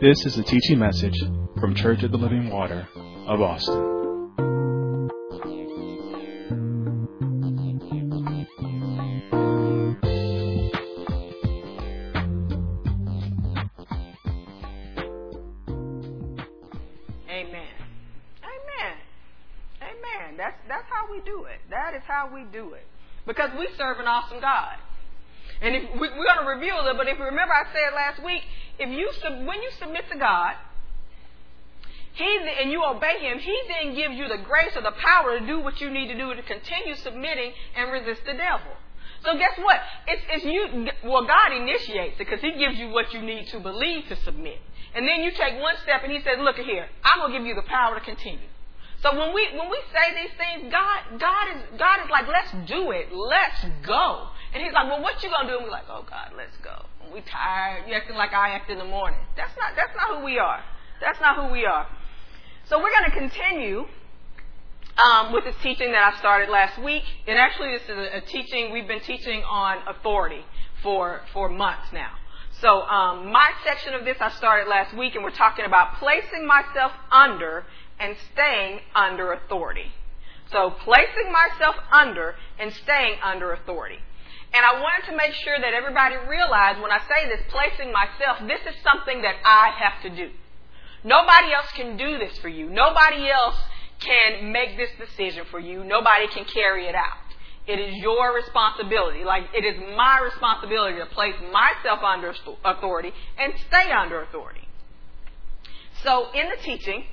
This is a teaching message from Church of the Living Water of Austin. Amen. Amen. Amen. That's that's how we do it. That is how we do it. Because we serve an awesome God. And if we, we're going to review a little, but if you remember, I said last week, if you when you submit to God, He and you obey Him, He then gives you the grace or the power to do what you need to do to continue submitting and resist the devil. So guess what? It's, it's you. Well, God initiates it because He gives you what you need to believe to submit, and then you take one step and He says, "Look here, I'm to give you the power to continue." So when we when we say these things, God God is God is like, "Let's do it. Let's go." And He's like, "Well, what you gonna do?" And we're like, "Oh God, let's go." We tired. You acting like I act in the morning. That's not that's not who we are. That's not who we are. So we're going to continue um, with this teaching that I started last week. And actually, this is a, a teaching we've been teaching on authority for for months now. So um, my section of this I started last week, and we're talking about placing myself under and staying under authority. So placing myself under and staying under authority. And I wanted to make sure that everybody realized when I say this, placing myself, this is something that I have to do. Nobody else can do this for you. Nobody else can make this decision for you. Nobody can carry it out. It is your responsibility. Like, it is my responsibility to place myself under authority and stay under authority. So, in the teaching,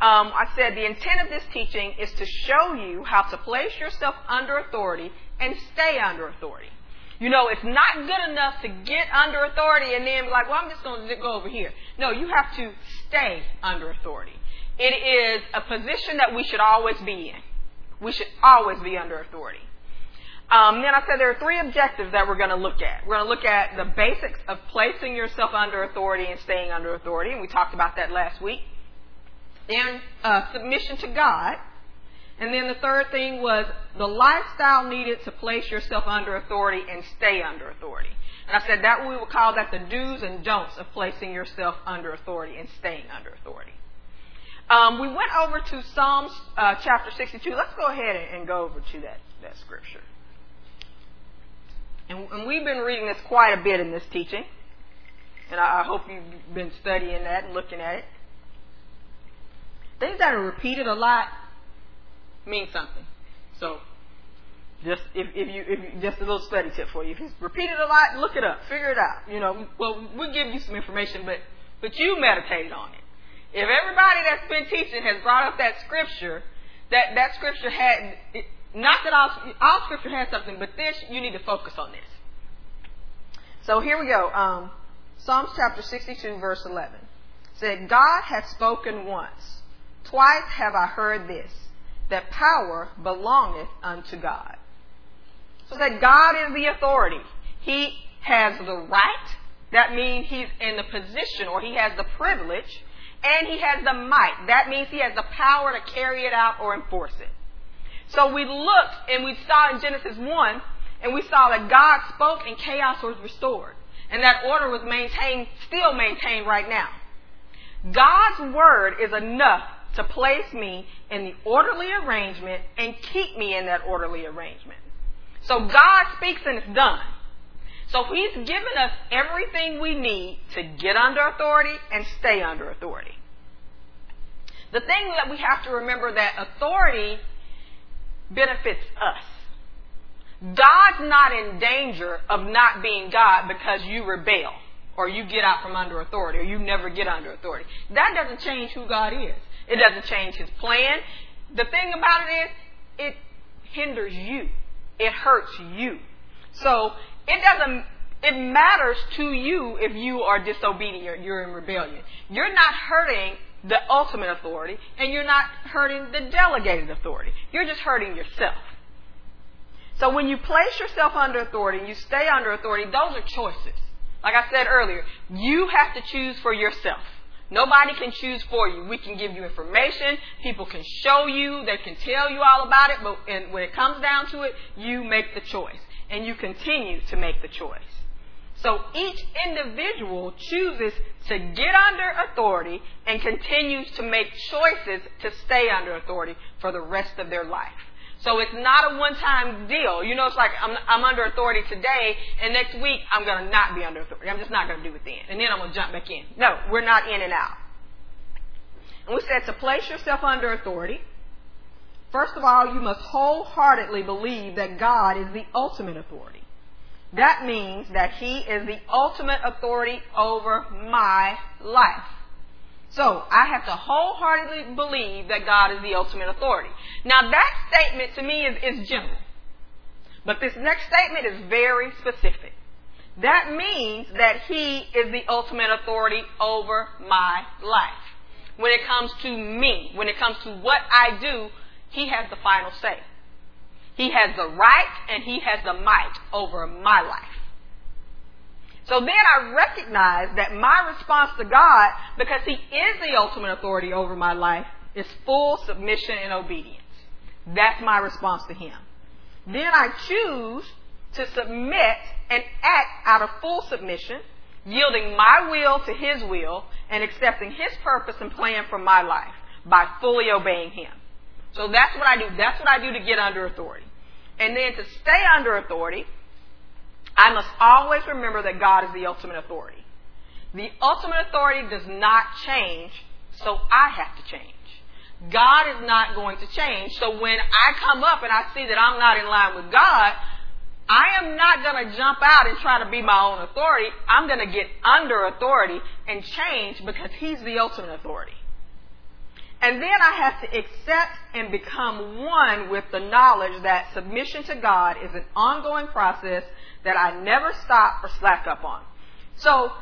um, I said the intent of this teaching is to show you how to place yourself under authority and stay under authority. You know, it's not good enough to get under authority and then be like, well, I'm just going to go over here. No, you have to stay under authority. It is a position that we should always be in. We should always be under authority. Um, then I said there are three objectives that we're going to look at. We're going to look at the basics of placing yourself under authority and staying under authority, and we talked about that last week. Then uh, submission to God. And then the third thing was the lifestyle needed to place yourself under authority and stay under authority. And I said that we would call that the do's and don'ts of placing yourself under authority and staying under authority. Um, we went over to Psalms uh, chapter 62. Let's go ahead and, and, go over to that, that scripture. And, and, we've been reading this quite a bit in this teaching. And I, I hope you've been studying that and looking at it. Things that are repeated a lot mean something. So, just if, if you if just a little study tip for you. If it's repeated a lot, look it up, figure it out. You know, well, we'll give you some information, but but you meditate on it. If everybody that's been teaching has brought up that scripture, that that scripture had it, not that all all scripture has something, but this you need to focus on this. So here we go. Um, Psalms chapter 62, verse 11 said, "God hath spoken once; twice have I heard this, that power belongeth unto God." So that God is the authority. He has the right. That means he's in the position or he has the privilege. And he has the might. That means he has the power to carry it out or enforce it. So we looked and we saw in Genesis 1 and we saw that God spoke and chaos was restored. And that order was maintained, still maintained right now. God's word is enough to place me in the orderly arrangement and keep me in that orderly arrangement. So God speaks and it's done. So He's given us everything we need to get under authority and stay under authority. The thing that we have to remember that authority benefits us. God's not in danger of not being God because you rebel or you get out from under authority or you never get under authority. That doesn't change who God is. It doesn't change his plan. The thing about it is, it hinders you. It hurts you. So it doesn't, it matters to you if you are disobedient, or you're in rebellion. You're not hurting the ultimate authority and you're not hurting the delegated authority. You're just hurting yourself. So when you place yourself under authority and you stay under authority, those are choices. Like I said earlier, you have to choose for yourself. Nobody can choose for you. We can give you information. People can show you. They can tell you all about it. But and when it comes down to it, you make the choice. And you continue to make the choice. So each individual chooses to get under authority and continues to make choices to stay under authority for the rest of their life. So it's not a one-time deal. You know, it's like I'm, I'm under authority today, and next week I'm going to not be under authority. I'm just not going to do it then, and then I'm going to jump back in. No, we're not in and out. And we said to place yourself under authority. First of all, you must wholeheartedly believe that God is the ultimate authority. That means that He is the ultimate authority over my life. So I have to wholeheartedly believe that God is the ultimate authority. Now that statement to me is, is general. But this next statement is very specific. That means that He is the ultimate authority over my life. When it comes to me, when it comes to what I do, He has the final say. He has the right and He has the might over my life. So then I recognize that my response to God, because He is the ultimate authority over my life, is full submission and obedience. That's my response to Him. Then I choose to submit and act out of full submission, yielding my will to His will and accepting His purpose and plan for my life by fully obeying Him. So that's what I do. That's what I do to get under authority. And then to stay under authority, I must always remember that God is the ultimate authority. The ultimate authority does not change, so I have to change. God is not going to change. So when I come up and I see that I'm not in line with God, I am not going to jump out and try to be my own authority. I'm going to get under authority and change because He's the ultimate authority. And then I have to accept and become one with the knowledge that submission to God is an ongoing process that I never stop or slack up on. So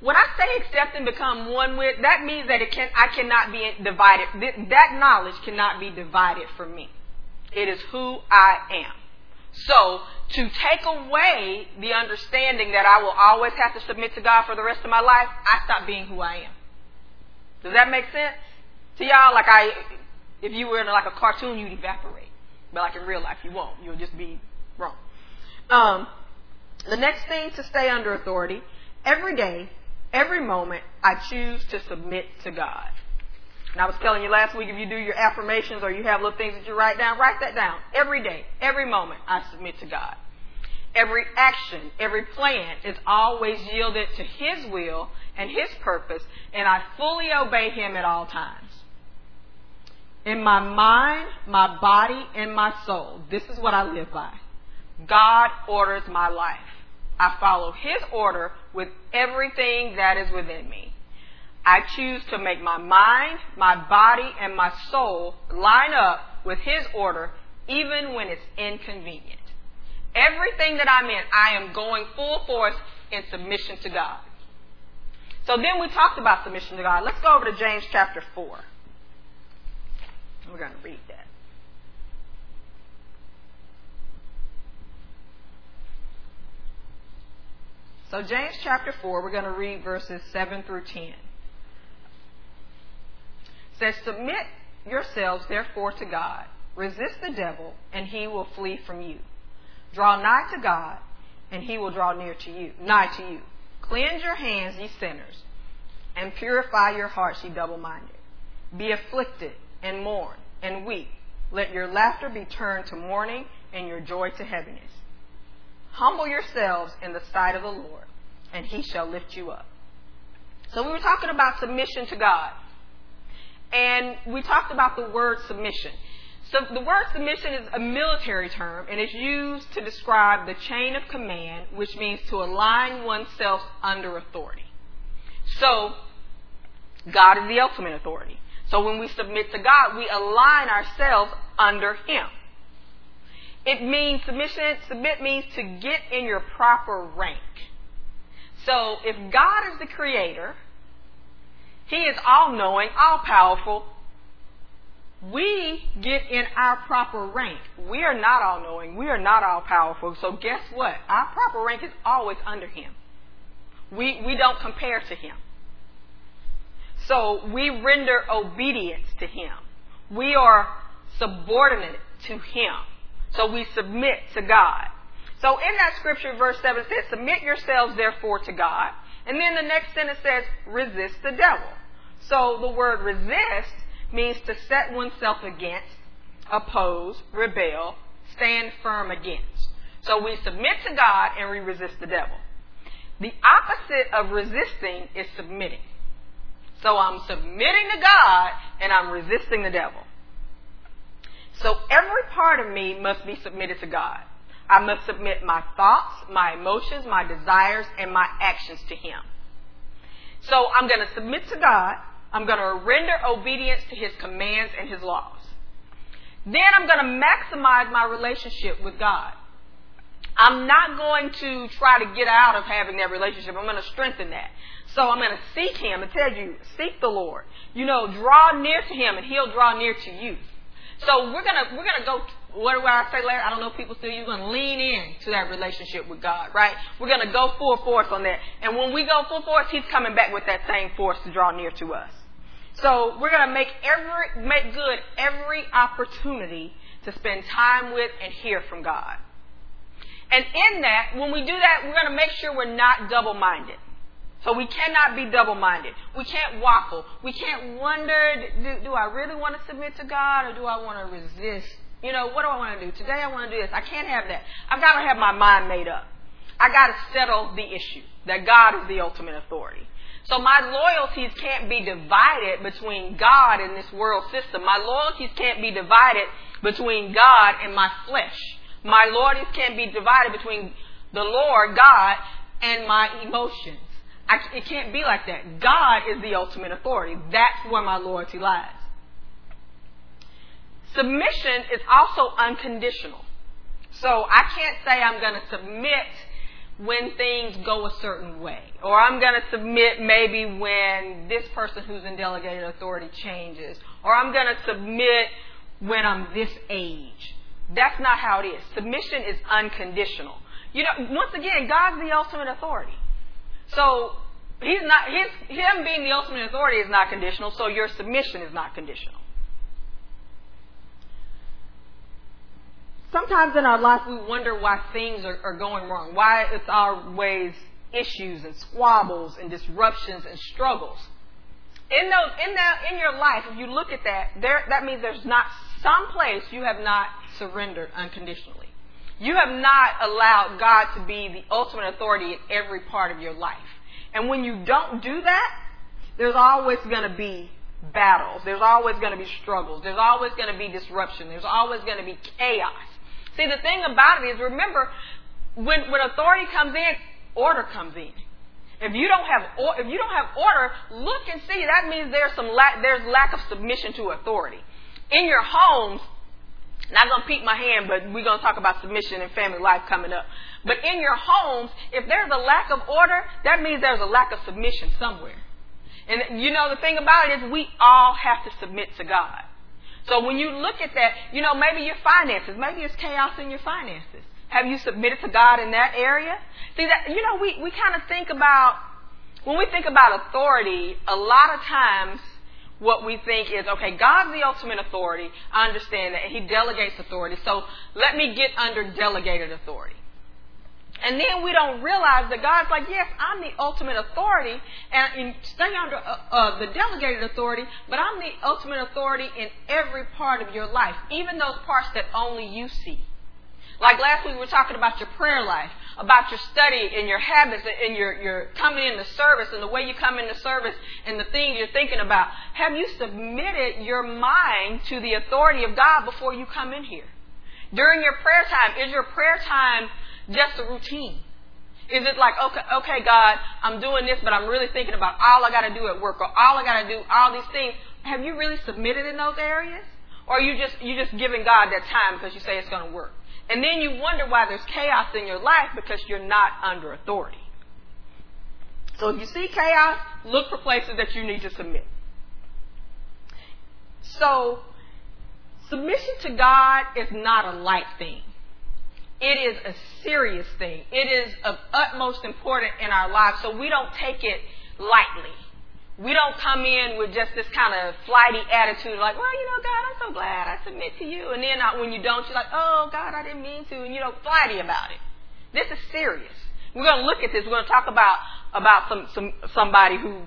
when I say accept and become one with, that means that it can I cannot be divided. That knowledge cannot be divided from me. It is who I am. So to take away the understanding that I will always have to submit to God for the rest of my life, I stop being who I am. Does that make sense? To y'all, like I, if you were in like a cartoon, you'd evaporate, but like in real life, you won't. You'll just be wrong. Um, the next thing to stay under authority, every day, every moment, I choose to submit to God. And I was telling you last week, if you do your affirmations or you have little things that you write down, write that down. Every day, every moment, I submit to God. Every action, every plan is always yielded to His will and His purpose, and I fully obey Him at all times. In my mind, my body, and my soul, this is what I live by. God orders my life. I follow His order with everything that is within me. I choose to make my mind, my body, and my soul line up with His order even when it's inconvenient. Everything that I'm in, I am going full force in submission to God. So then we talked about submission to God. Let's go over to James chapter 4. We're going to read that. So, James chapter 4, we're going to read verses 7 through 10. It says, Submit yourselves therefore to God. Resist the devil, and he will flee from you. Draw nigh to God, and he will draw near to you, nigh to you. Cleanse your hands, ye sinners, and purify your hearts, ye double minded. Be afflicted, and mourn, and weep. Let your laughter be turned to mourning, and your joy to heaviness. Humble yourselves in the sight of the Lord, and he shall lift you up. So we were talking about submission to God. And we talked about the word submission. So the word submission is a military term and it's used to describe the chain of command, which means to align oneself under authority. So God is the ultimate authority. So when we submit to God, we align ourselves under Him. It means submission, submit means to get in your proper rank. So if God is the creator, He is all knowing, all powerful, we get in our proper rank. We are not all knowing. We are not all powerful. So guess what? Our proper rank is always under Him. We, we don't compare to Him. So we render obedience to Him. We are subordinate to Him. So we submit to God. So in that scripture, verse 7 says, Submit yourselves therefore to God. And then the next sentence says, Resist the devil. So the word resist means to set oneself against, oppose, rebel, stand firm against. So we submit to God and we resist the devil. The opposite of resisting is submitting. So I'm submitting to God and I'm resisting the devil. So every part of me must be submitted to God. I must submit my thoughts, my emotions, my desires, and my actions to Him. So I'm going to submit to God. I'm going to render obedience to His commands and His laws. Then I'm going to maximize my relationship with God. I'm not going to try to get out of having that relationship. I'm going to strengthen that. So I'm going to seek Him and tell you, seek the Lord. You know, draw near to Him and He'll draw near to you. So we're gonna we're gonna go. What do I say, Larry? I don't know if people still. You're gonna lean in to that relationship with God, right? We're gonna go full force on that. And when we go full force, He's coming back with that same force to draw near to us. So we're gonna make every make good every opportunity to spend time with and hear from God. And in that, when we do that, we're to make sure we're not double minded. So we cannot be double minded. We can't waffle. We can't wonder do, do, I really want to submit to God or do I want to resist? You know, what do I want to do? Today I want to do this. I can't have that. I've got to have my mind made up. I got to settle the issue that God is the ultimate authority. So my loyalties can't be divided between God and this world system. My loyalties can't be divided between God and my flesh. My loyalties can't be divided between the Lord, God, and my emotions. I, it can't be like that. God is the ultimate authority. That's where my loyalty lies. Submission is also unconditional. So I can't say I'm going to submit when things go a certain way. Or I'm going to submit maybe when this person who's in delegated authority changes. Or I'm going to submit when I'm this age. That's not how it is. Submission is unconditional. You know, once again, God's the ultimate authority. So he's not his him being the ultimate authority is not conditional, so your submission is not conditional. Sometimes in our life we wonder why things are, are going wrong, why it's always issues and squabbles and disruptions and struggles. In those in that in your life, if you look at that, there that means there's not some place you have not surrendered unconditionally. You have not allowed God to be the ultimate authority in every part of your life. And when you don't do that, there's always going to be battles. There's always going to be struggles. There's always going to be disruption. There's always going to be chaos. See, the thing about it is, remember, when, when authority comes in, order comes in. If you don't have or, if you don't have order, look and see. That means there's some lack, there's lack of submission to authority. In your homes, not going to peek my hand, but we're going to talk about submission and family life coming up. But in your homes, if there's a lack of order, that means there's a lack of submission somewhere. And you know, the thing about it is we all have to submit to God. So when you look at that, you know, maybe your finances, maybe it's chaos in your finances. Have you submitted to God in that area? See that, you know, we, we kind of think about, when we think about authority, a lot of times what we think is, okay, God's the ultimate authority. I understand that. He delegates authority. So let me get under delegated authority. And then we don't realize that God's like, yes, I'm the ultimate authority and, stay under uh, uh, the delegated authority, but I'm the ultimate authority in every part of your life, even those parts that only you see. Like last week we were talking about your prayer life, about your study and your habits and your, your coming into service and the way you come into service and the things you're thinking about. Have you submitted your mind to the authority of God before you come in here? During your prayer time, is your prayer time just a routine? Is it like, okay, okay, God, I'm doing this, but I'm really thinking about all I got to do at work or all I got to do, all these things. Have you really submitted in those areas? Or are you just, you just giving God that time because you say it's going to work? And then you wonder why there's chaos in your life because you're not under authority. So if you see chaos, look for places that you need to submit. So, submission to God is not a light thing. It is a serious thing. It is of utmost importance in our lives, so we don't take it lightly we don't come in with just this kind of flighty attitude, like, well, you know, God, I'm so glad I submit to you. And then uh, when you don't, you're like, oh, God, I didn't mean to. And you know, flighty about it. This is serious. We're going to look at this. We're going to talk about about some, some somebody who,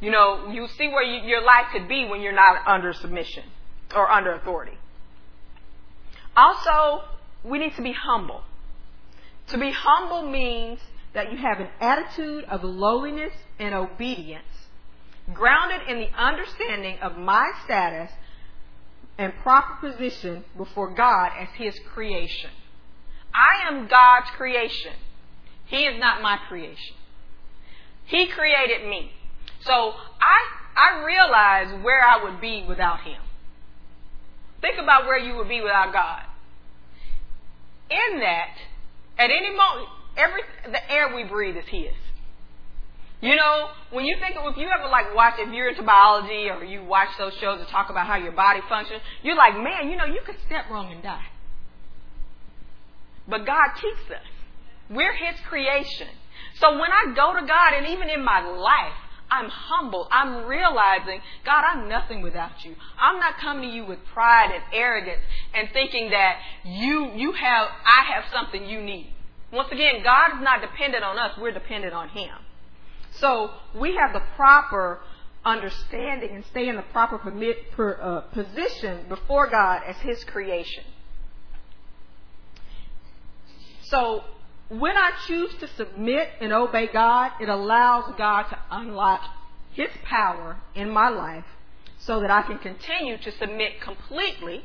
you know, you see where you, your life could be when you're not under submission or under authority. Also, we need to be humble. To be humble means that you have an attitude of lowliness and obedience, grounded in the understanding of my status and proper position before God as His creation. I am God's creation. He is not my creation. He created me. So I, I realize where I would be without Him. Think about where you would be without God. In that, at any moment, every the air we breathe is His. You know, when you think of, if you ever like watch, if you're into biology or you watch those shows that talk about how your body functions, you're like, man, you know, you could step wrong and die. But God keeps us. We're His creation. So when I go to God, and even in my life, I'm humble. I'm realizing, God, I'm nothing without you. I'm not coming to you with pride and arrogance and thinking that you you have I have something you need. Once again, God is not dependent on us, we're dependent on Him. So we have the proper understanding and stay in the proper permit, per, uh, position before God as His creation. So when I choose to submit and obey God, it allows God to unlock His power in my life so that I can continue to submit completely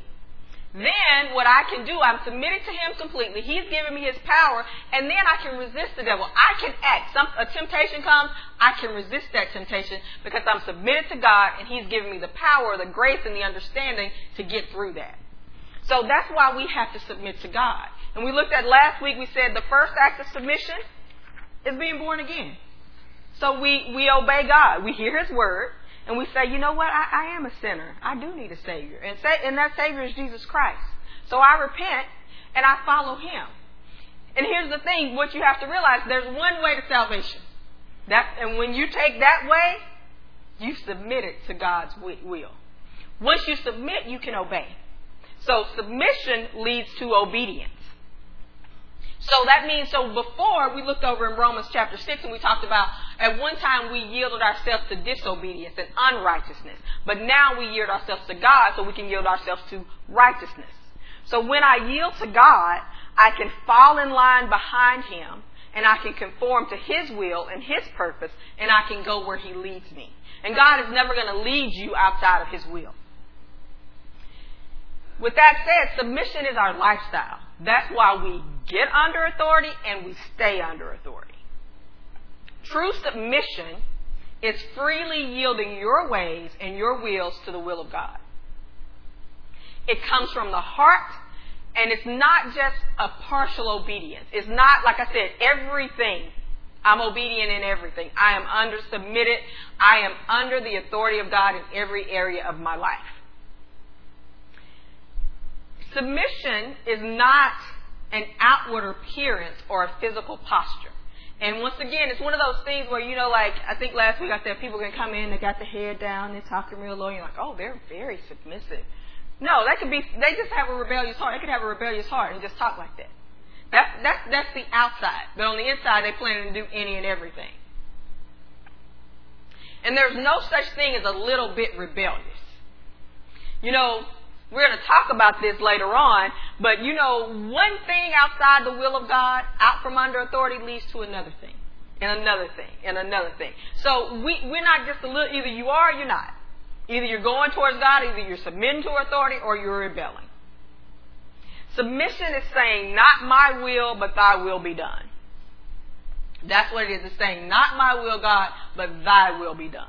then what I can do, I'm submitted to Him completely. He's given me His power, and then I can resist the devil. I can act. Some a temptation comes, I can resist that temptation because I'm submitted to God, and He's given me the power, the grace, and the understanding to get through that. So that's why we have to submit to God. And we looked at last week. We said the first act of submission is being born again. So we we obey God. We hear His word and we say, you know what, I, I am a sinner. I do need a Savior. And, and that Savior is Jesus Christ. So I repent and I follow Him. And here's the thing, what you have to realize, there's one way to salvation. That, and when you take that way, you submit it to God's will. Once you submit, you can obey. So submission leads to obedience. So that means, so before we looked over in Romans chapter 6 and we talked about at one time we yielded ourselves to disobedience and unrighteousness. But now we yield ourselves to God so we can yield ourselves to righteousness. So when I yield to God, I can fall in line behind Him and I can conform to His will and His purpose and I can go where He leads me. And God is never going to lead you outside of His will. With that said, submission is our lifestyle. That's why we get under authority and we stay under authority. True submission is freely yielding your ways and your wills to the will of God. It comes from the heart and it's not just a partial obedience. It's not, like I said, everything. I'm obedient in everything. I am under submitted. I am under the authority of God in every area of my life. Submission is not an outward appearance or a physical posture. And once again, it's one of those things where, you know, like, I think last week I said people can come in, they got the head down, they're talking real low, and you're like, oh, they're very submissive. No, that could be, they just have a rebellious heart. They could have a rebellious heart and just talk like that. That's, that's, that's the outside. But on the inside, they plan to do any and everything. And there's no such thing as a little bit rebellious. You know, we're going to talk about this later on, but you know, one thing outside the will of God, out from under authority, leads to another thing, and another thing, and another thing. So we, we're not just a little, either you are or you're not. Either you're going towards God, either you're submitting to authority, or you're rebelling. Submission is saying, not my will, but thy will be done. That's what it is. It's saying, not my will, God, but thy will be done.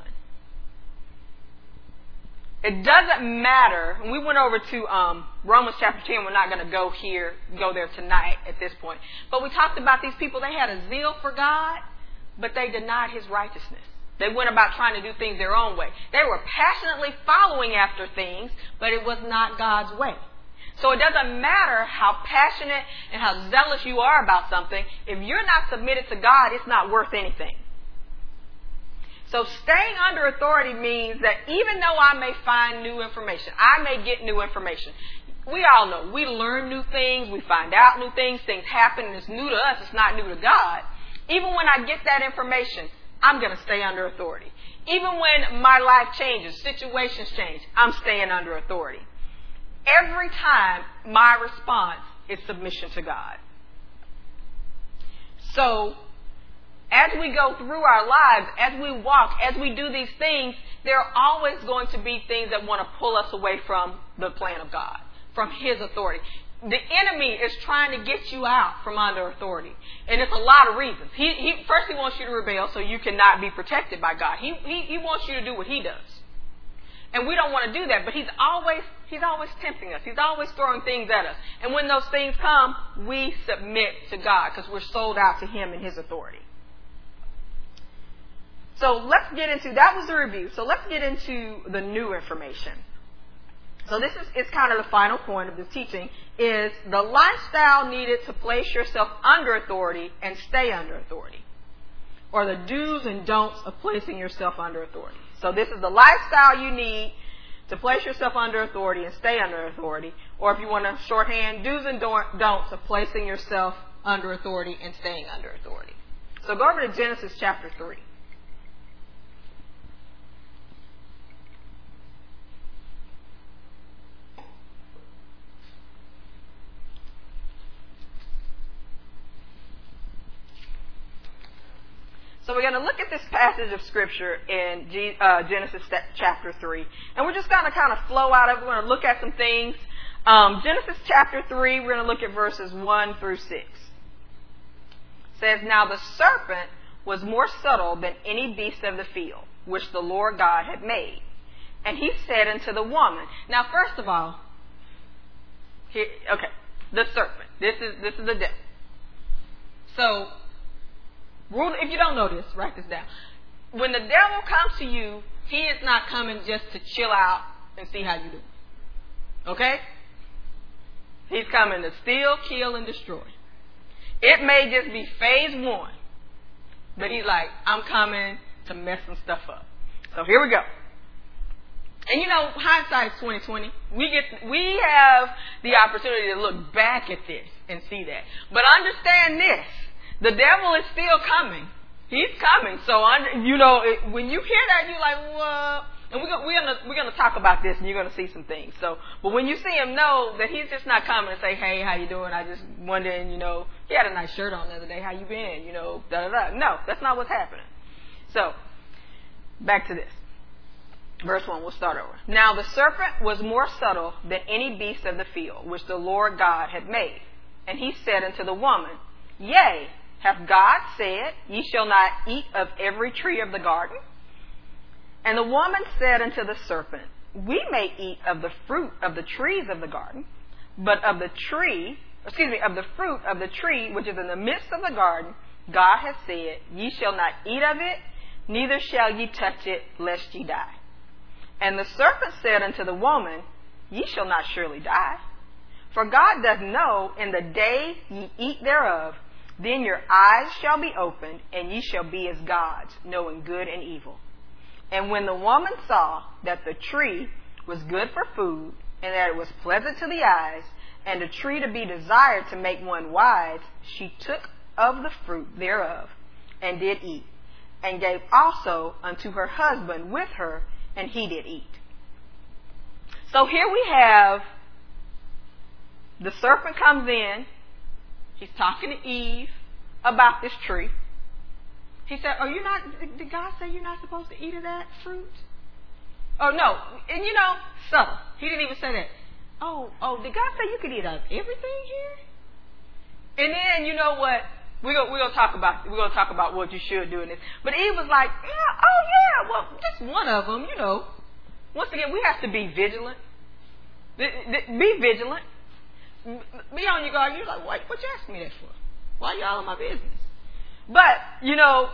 It doesn't matter. We went over to um, Romans chapter 10. We're not going to go here, go there tonight at this point. But we talked about these people. They had a zeal for God, but they denied his righteousness. They went about trying to do things their own way. They were passionately following after things, but it was not God's way. So it doesn't matter how passionate and how zealous you are about something. If you're not submitted to God, it's not worth anything. So staying under authority means that even though I may find new information, I may get new information. we all know we learn new things, we find out new things, things happen, and it's new to us, it's not new to God. Even when I get that information, I'm going to stay under authority. Even when my life changes, situations change, I'm staying under authority. Every time, my response is submission to God. So, as we go through our lives, as we walk, as we do these things, there are always going to be things that want to pull us away from the plan of God, from His authority. The enemy is trying to get you out from under authority. And it's a lot of reasons. He, he first he wants you to rebel so you cannot be protected by God. He, he, he wants you to do what he does. And we don't want to do that, but he's always he's always tempting us. He's always throwing things at us. And when those things come, we submit to God because we're sold out to him and his authority. So let's get into that was the review. So let's get into the new information. So this is it's kind of the final point of the teaching is the lifestyle needed to place yourself under authority and stay under authority. Or the do's and don'ts of placing yourself under authority. So this is the lifestyle you need to place yourself under authority and stay under authority. Or if you want to shorthand, do's and don'ts of placing yourself under authority and staying under authority. So go over to Genesis chapter 3. So we're going to look at this passage of Scripture in uh, Genesis chapter 3. And we're just going to kind of flow out of it. We're going to look at some things. Um, Genesis chapter 3, we're going to look at verses 1 through 6. It says, Now the serpent was more subtle than any beast of the field, which the Lord God had made. And he said unto the woman, Now first of all, here, okay, the serpent. This is, this is the devil. So Rule, if you don't know this, write this down. When the devil comes to you, he is not coming just to chill out and see how you do. Okay? He's coming to steal, kill, and destroy. It may just be phase one, but he's like, I'm coming to mess some stuff up. So here we go. And you know, hindsight is twenty twenty. We get we have the opportunity to look back at this and see that. But understand this. The devil is still coming. He's coming. So, you know, when you hear that, you're like, what? And we're gonna, we're gonna we're gonna talk about this, and you're gonna see some things. So, but when you see him, know that he's just not coming to say, "Hey, how you doing?" I just wondering, you know, he had a nice shirt on the other day. How you been? You know, da da da. No, that's not what's happening. So, back to this. Verse 1, we'll start over. Now the serpent was more subtle than any beast of the field, which the Lord God had made. And he said unto the woman, Yea, Hath God said, Ye shall not eat of every tree of the garden? And the woman said unto the serpent, We may eat of the fruit of the trees of the garden, but of the tree, excuse me, of the fruit of the tree which is in the midst of the garden, God hath said, Ye shall not eat of it, neither shall ye touch it, lest ye die. And the serpent said unto the woman, Ye shall not surely die. For God doth know in the day ye eat thereof, then your eyes shall be opened, and ye shall be as gods, knowing good and evil. And when the woman saw that the tree was good for food, and that it was pleasant to the eyes, and a tree to be desired to make one wise, she took of the fruit thereof, and did eat, and gave also unto her husband with her, and he did eat. So here we have the serpent comes in, He's talking to Eve about this tree. He said, "Oh, you're not. Did God say you're not supposed to eat of that fruit?" Oh no, and you know, subtle. He didn't even say that. Oh, oh, did God say you could eat of everything here? And then you know what? We're gonna, we're gonna talk about we're gonna talk about what you should do in this. But Eve was like, yeah, oh yeah, well, just one of them, you know. Once again, we have to be vigilant. Be vigilant be on your guard. You're like, what? What you asking me that for? Why you all in my business? But you know,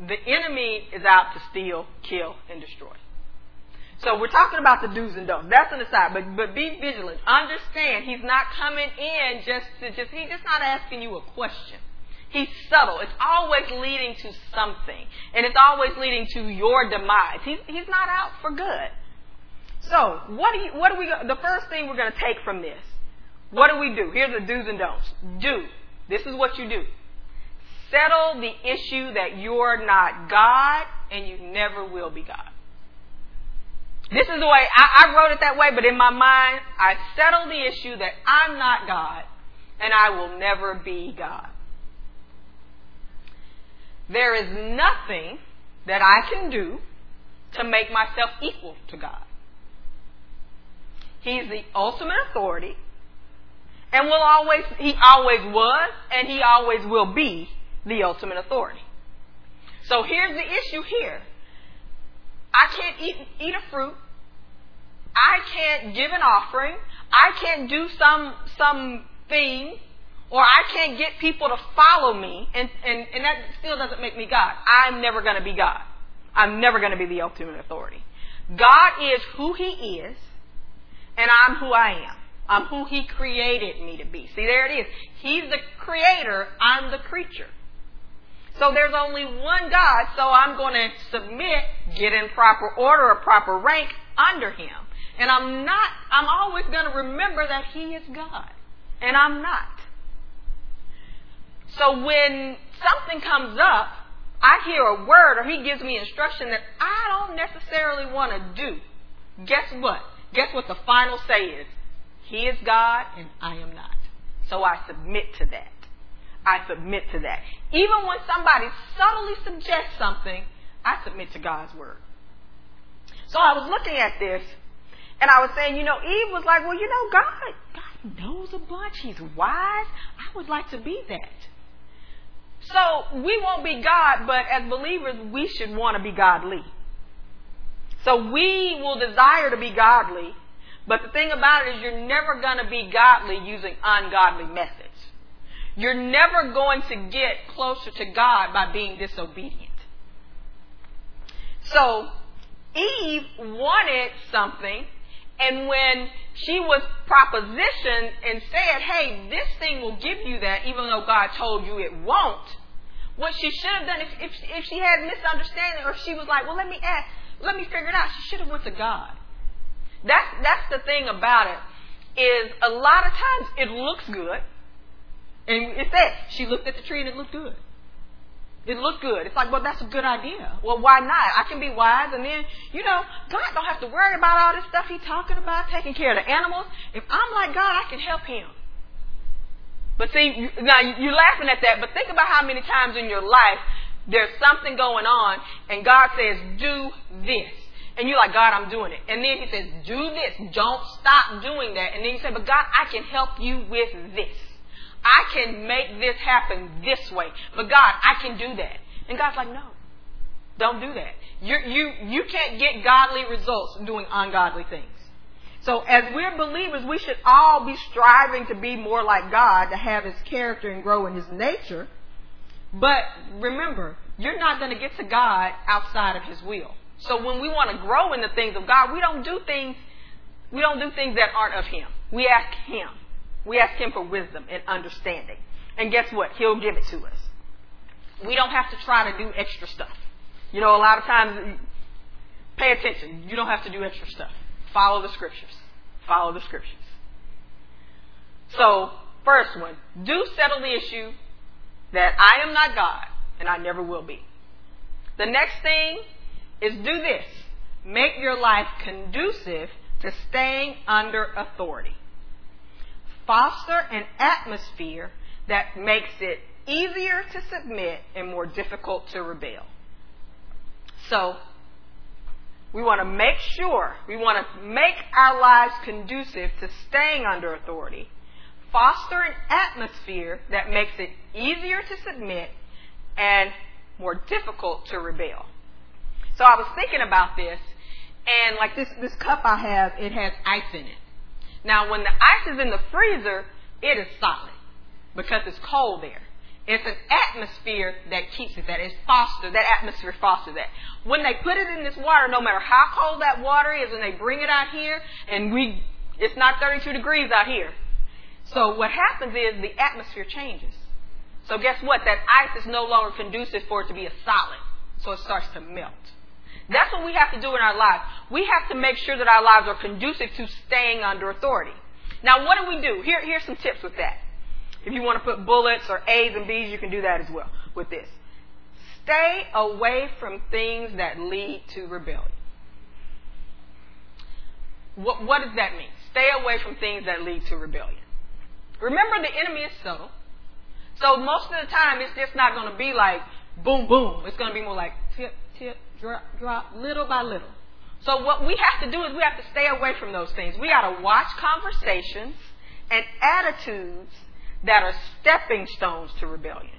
the enemy is out to steal, kill, and destroy. So we're talking about the do's and don'ts. That's on the side, but but be vigilant. Understand, he's not coming in just to just. He's just not asking you a question. He's subtle. It's always leading to something, and it's always leading to your demise. He's he's not out for good. So, what do you, what do we, the first thing we're going to take from this, what do we do? Here's the do's and don'ts. Do. This is what you do. Settle the issue that you're not God and you never will be God. This is the way, I, I wrote it that way, but in my mind, I settle the issue that I'm not God and I will never be God. There is nothing that I can do to make myself equal to God. He's the ultimate authority and will always, he always was and he always will be the ultimate authority. So here's the issue here. I can't eat, eat a fruit. I can't give an offering. I can't do some, some thing or I can't get people to follow me, and, and, and that still doesn't make me God. I'm never going to be God. I'm never going to be the ultimate authority. God is who He is, and I'm who I am. I'm who He created me to be. See, there it is. He's the creator, I'm the creature. So there's only one God, so I'm going to submit, get in proper order, a proper rank under Him. And I'm not, I'm always going to remember that He is God. And I'm not. So when something comes up, I hear a word or he gives me instruction that I don't necessarily want to do. Guess what? Guess what the final say is? He is God and I am not. So I submit to that. I submit to that. Even when somebody subtly suggests something, I submit to God's word. So I was looking at this and I was saying, you know, Eve was like, well, you know, God, God knows a bunch. He's wise. I would like to be that. So we won't be God, but as believers, we should want to be godly. So we will desire to be godly, but the thing about it is you're never going to be godly using ungodly methods. You're never going to get closer to God by being disobedient. So Eve wanted something, and when she was propositioned and said, hey, this thing will give you that, even though God told you it won't, what she should have done, if, if, if she had misunderstanding, or if she was like, well, let me ask, let me figure it out, she should have went to God. That's, that's the thing about it, is a lot of times it looks good, and it says, she looked at the tree and it looked good. It looked good. It's like, well, that's a good idea. Well, why not? I can be wise, and then, you know, God don't have to worry about all this stuff He's talking about, taking care of the animals. If I'm like God, I can help Him. But see, now you're laughing at that, but think about how many times in your life there's something going on, and God says, do this. And you're like, God, I'm doing it. And then He says, do this. Don't stop doing that. And then you say, but God, I can help you with this. I can make this happen this way. But God, I can do that. And God's like, no, don't do that. You, you, you can't get godly results doing ungodly things. So as we're believers, we should all be striving to be more like God, to have His character and grow in His nature. But remember, you're not going to get to God outside of His will. So when we want to grow in the things of God, we don't do things, we don't do things that aren't of Him. We ask Him. We ask Him for wisdom and understanding. And guess what? He'll give it to us. We don't have to try to do extra stuff. You know, a lot of times, pay attention. You don't have to do extra stuff. Follow the scriptures. Follow the scriptures. So, first one, do settle the issue that I am not God and I never will be. The next thing is do this. Make your life conducive to staying under authority foster an atmosphere that makes it easier to submit and more difficult to rebel. So, we want to make sure, we want to make our lives conducive to staying under authority, foster an atmosphere that makes it easier to submit and more difficult to rebel. So I was thinking about this, and like this, this cup I have, it has ice in it. Now, when the ice is in the freezer, it is solid because it's cold there. It's an atmosphere that keeps it that. It's foster, that atmosphere fosters that. When they put it in this water, no matter how cold that water is, and they bring it out here, and we, it's not 32 degrees out here. So what happens is the atmosphere changes. So guess what? That ice is no longer conducive for it to be a solid. So it starts to melt. That's what we have to do in our lives. We have to make sure that our lives are conducive to staying under authority. Now, what do we do? Here, here's some tips with that. If you want to put bullets or A's and B's, you can do that as well with this. Stay away from things that lead to rebellion. What, what does that mean? Stay away from things that lead to rebellion. Remember, the enemy is subtle. So most of the time, it's just not going to be like boom, boom. It's going to be more like tip, tip, drop, drop, little by little. So what we have to do is we have to stay away from those things. We got to watch conversations and attitudes that are stepping stones to rebellion.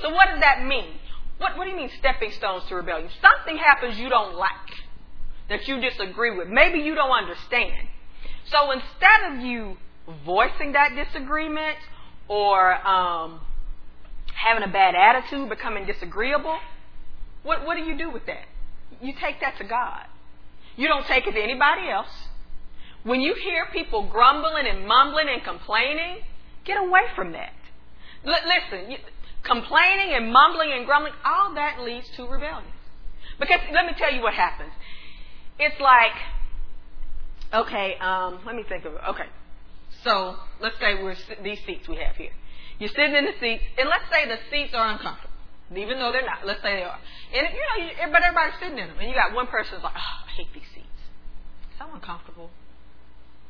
So what does that mean? What, what do you mean stepping stones to rebellion? Something happens you don't like, that you disagree with. Maybe you don't understand. So instead of you voicing that disagreement or um, having a bad attitude, becoming disagreeable, what, what do you do with that? You take that to God. You don't take it to anybody else. When you hear people grumbling and mumbling and complaining, get away from that. L- listen, you, complaining and mumbling and grumbling, all that leads to rebellion. Because let me tell you what happens. It's like, okay, um, let me think of it. Okay, so let's say we're these seats we have here. You're sitting in the seats, and let's say the seats are uncomfortable, even though they're not. Let's say they are, and you know, but everybody's sitting in them, and you got one person who's like, "Oh, I hate these seats. So uncomfortable."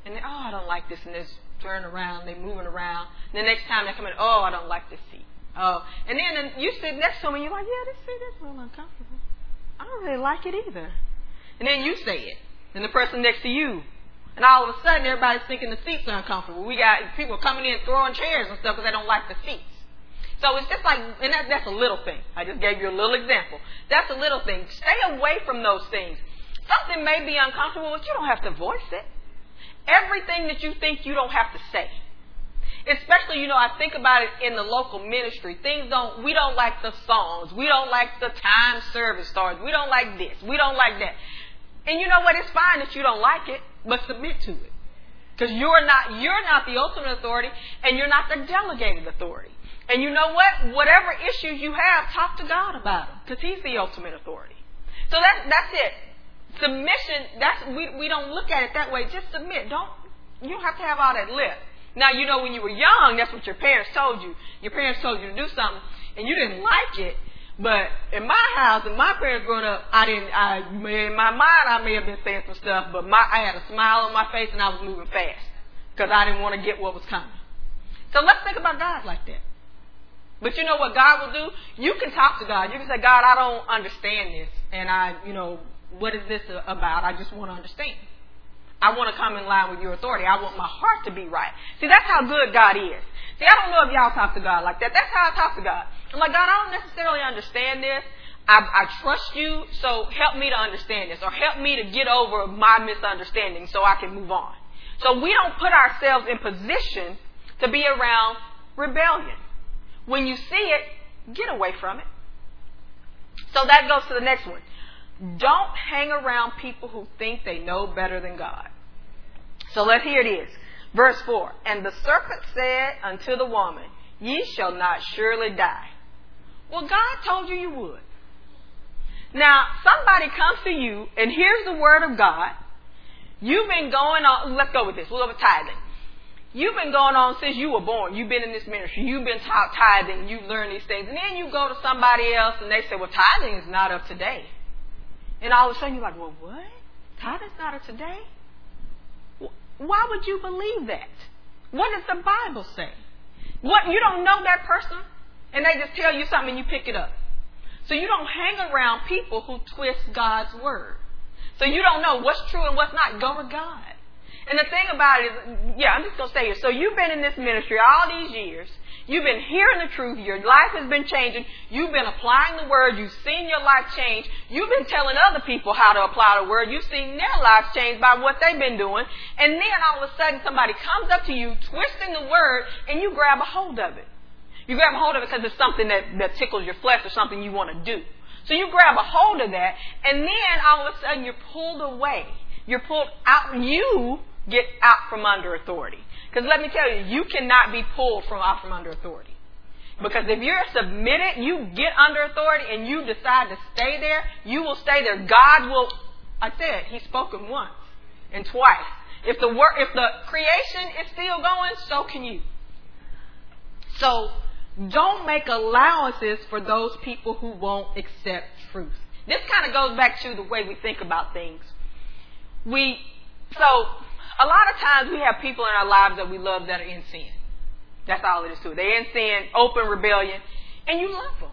And then, "Oh, I don't like this," and they're turning around, they're moving around. And the next time they come in, "Oh, I don't like this seat." Oh, and then you sit next to them, and you're like, "Yeah, this seat is a little uncomfortable. I don't really like it either." And then you say it, and the person next to you and all of a sudden, everybody's thinking the seats are uncomfortable. We got people coming in throwing chairs and stuff because they don't like the seats. So it's just like, and that, that's a little thing. I just gave you a little example. That's a little thing. Stay away from those things. Something may be uncomfortable, but you don't have to voice it. Everything that you think you don't have to say. Especially, you know, I think about it in the local ministry. Things don't, we don't like the songs. We don't like the time service starts. We don't like this. We don't like that. And you know what? It's fine that you don't like it but submit to it. Because you're not, you're not the ultimate authority and you're not the delegated authority. And you know what? Whatever issues you have, talk to God about them because He's the ultimate authority. So that, that's it. Submission, that's, we, we don't look at it that way. Just submit. Don't, you don't have to have all that lip. Now, you know, when you were young, that's what your parents told you. Your parents told you to do something and you didn't like it. But in my house, and my parents growing up, I didn't. I in my mind, I may have been saying some stuff, but my I had a smile on my face and I was moving fast because I didn't want to get what was coming. So let's think about God like that. But you know what God will do? You can talk to God. You can say, God, I don't understand this, and I, you know, what is this about? I just want to understand. I want to come in line with your authority. I want my heart to be right. See, that's how good God is. See, I don't know if y'all talk to God like that. That's how I talk to God. I'm like, God, I don't necessarily understand this. I, I trust you, so help me to understand this, or help me to get over my misunderstanding so I can move on. So we don't put ourselves in position to be around rebellion. When you see it, get away from it. So that goes to the next one. Don't hang around people who think they know better than God. So let's hear it is. Verse 4 And the serpent said unto the woman, Ye shall not surely die. Well, God told you you would. Now, somebody comes to you, and here's the word of God. You've been going on, let's go with this, we'll go with tithing. You've been going on since you were born. You've been in this ministry. You've been taught tithing. You've learned these things. And then you go to somebody else and they say, well, tithing is not of today. And all of a sudden you're like, well, what? Tithing's not of today? Why would you believe that? What does the Bible say? What you don't know that person, and they just tell you something and you pick it up. So you don't hang around people who twist God's word. So you don't know what's true and what's not. Go to God. And the thing about it is, yeah, I'm just gonna say it. So you've been in this ministry all these years. You've been hearing the truth. Your life has been changing. You've been applying the word. You've seen your life change. You've been telling other people how to apply the word. You've seen their lives change by what they've been doing. And then all of a sudden somebody comes up to you, twisting the word, and you grab a hold of it. You grab a hold of it because it's something that, that tickles your flesh or something you want to do. So you grab a hold of that, and then all of a sudden you're pulled away. You're pulled out. You get out from under authority. Because let me tell you, you cannot be pulled from out from under authority. Because if you're submitted, you get under authority and you decide to stay there, you will stay there. God will, I said, He's spoken once and twice. If the if the creation is still going, so can you. So don't make allowances for those people who won't accept truth. This kind of goes back to the way we think about things. We, so a lot of times we have people in our lives that we love that are in sin. That's all it is to it. They're in sin, open rebellion, and you love them.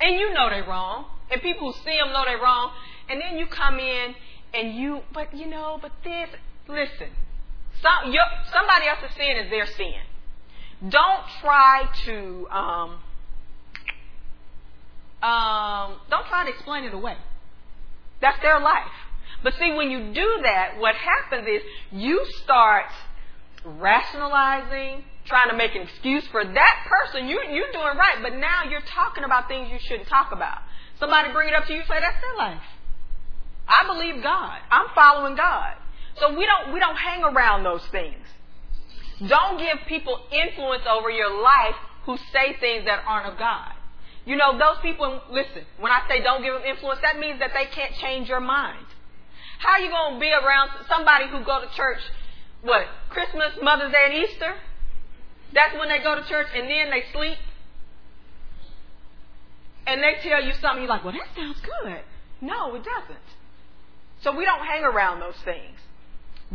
And you know they're wrong. And people who see them know they're wrong. And then you come in and you, but you know, but this, listen. Some, your, somebody else's sin is their sin. Don't try to, um, um, don't try to explain it away. That's their life. But see, when you do that, what happens is you start rationalizing, trying to make an excuse for that person. You, you're doing right, but now you're talking about things you shouldn't talk about. Somebody bring it up to you, say that's their life. I believe God. I'm following God. So we don't we don't hang around those things. Don't give people influence over your life who say things that aren't of God. You know, those people, listen, when I say don't give them influence, that means that they can't change your mind. How are you going to be around somebody who go to church, what, Christmas, Mother's Day, and Easter? That's when they go to church and then they sleep. And they tell you something, you're like, well, that sounds good. No, it doesn't. So we don't hang around those things.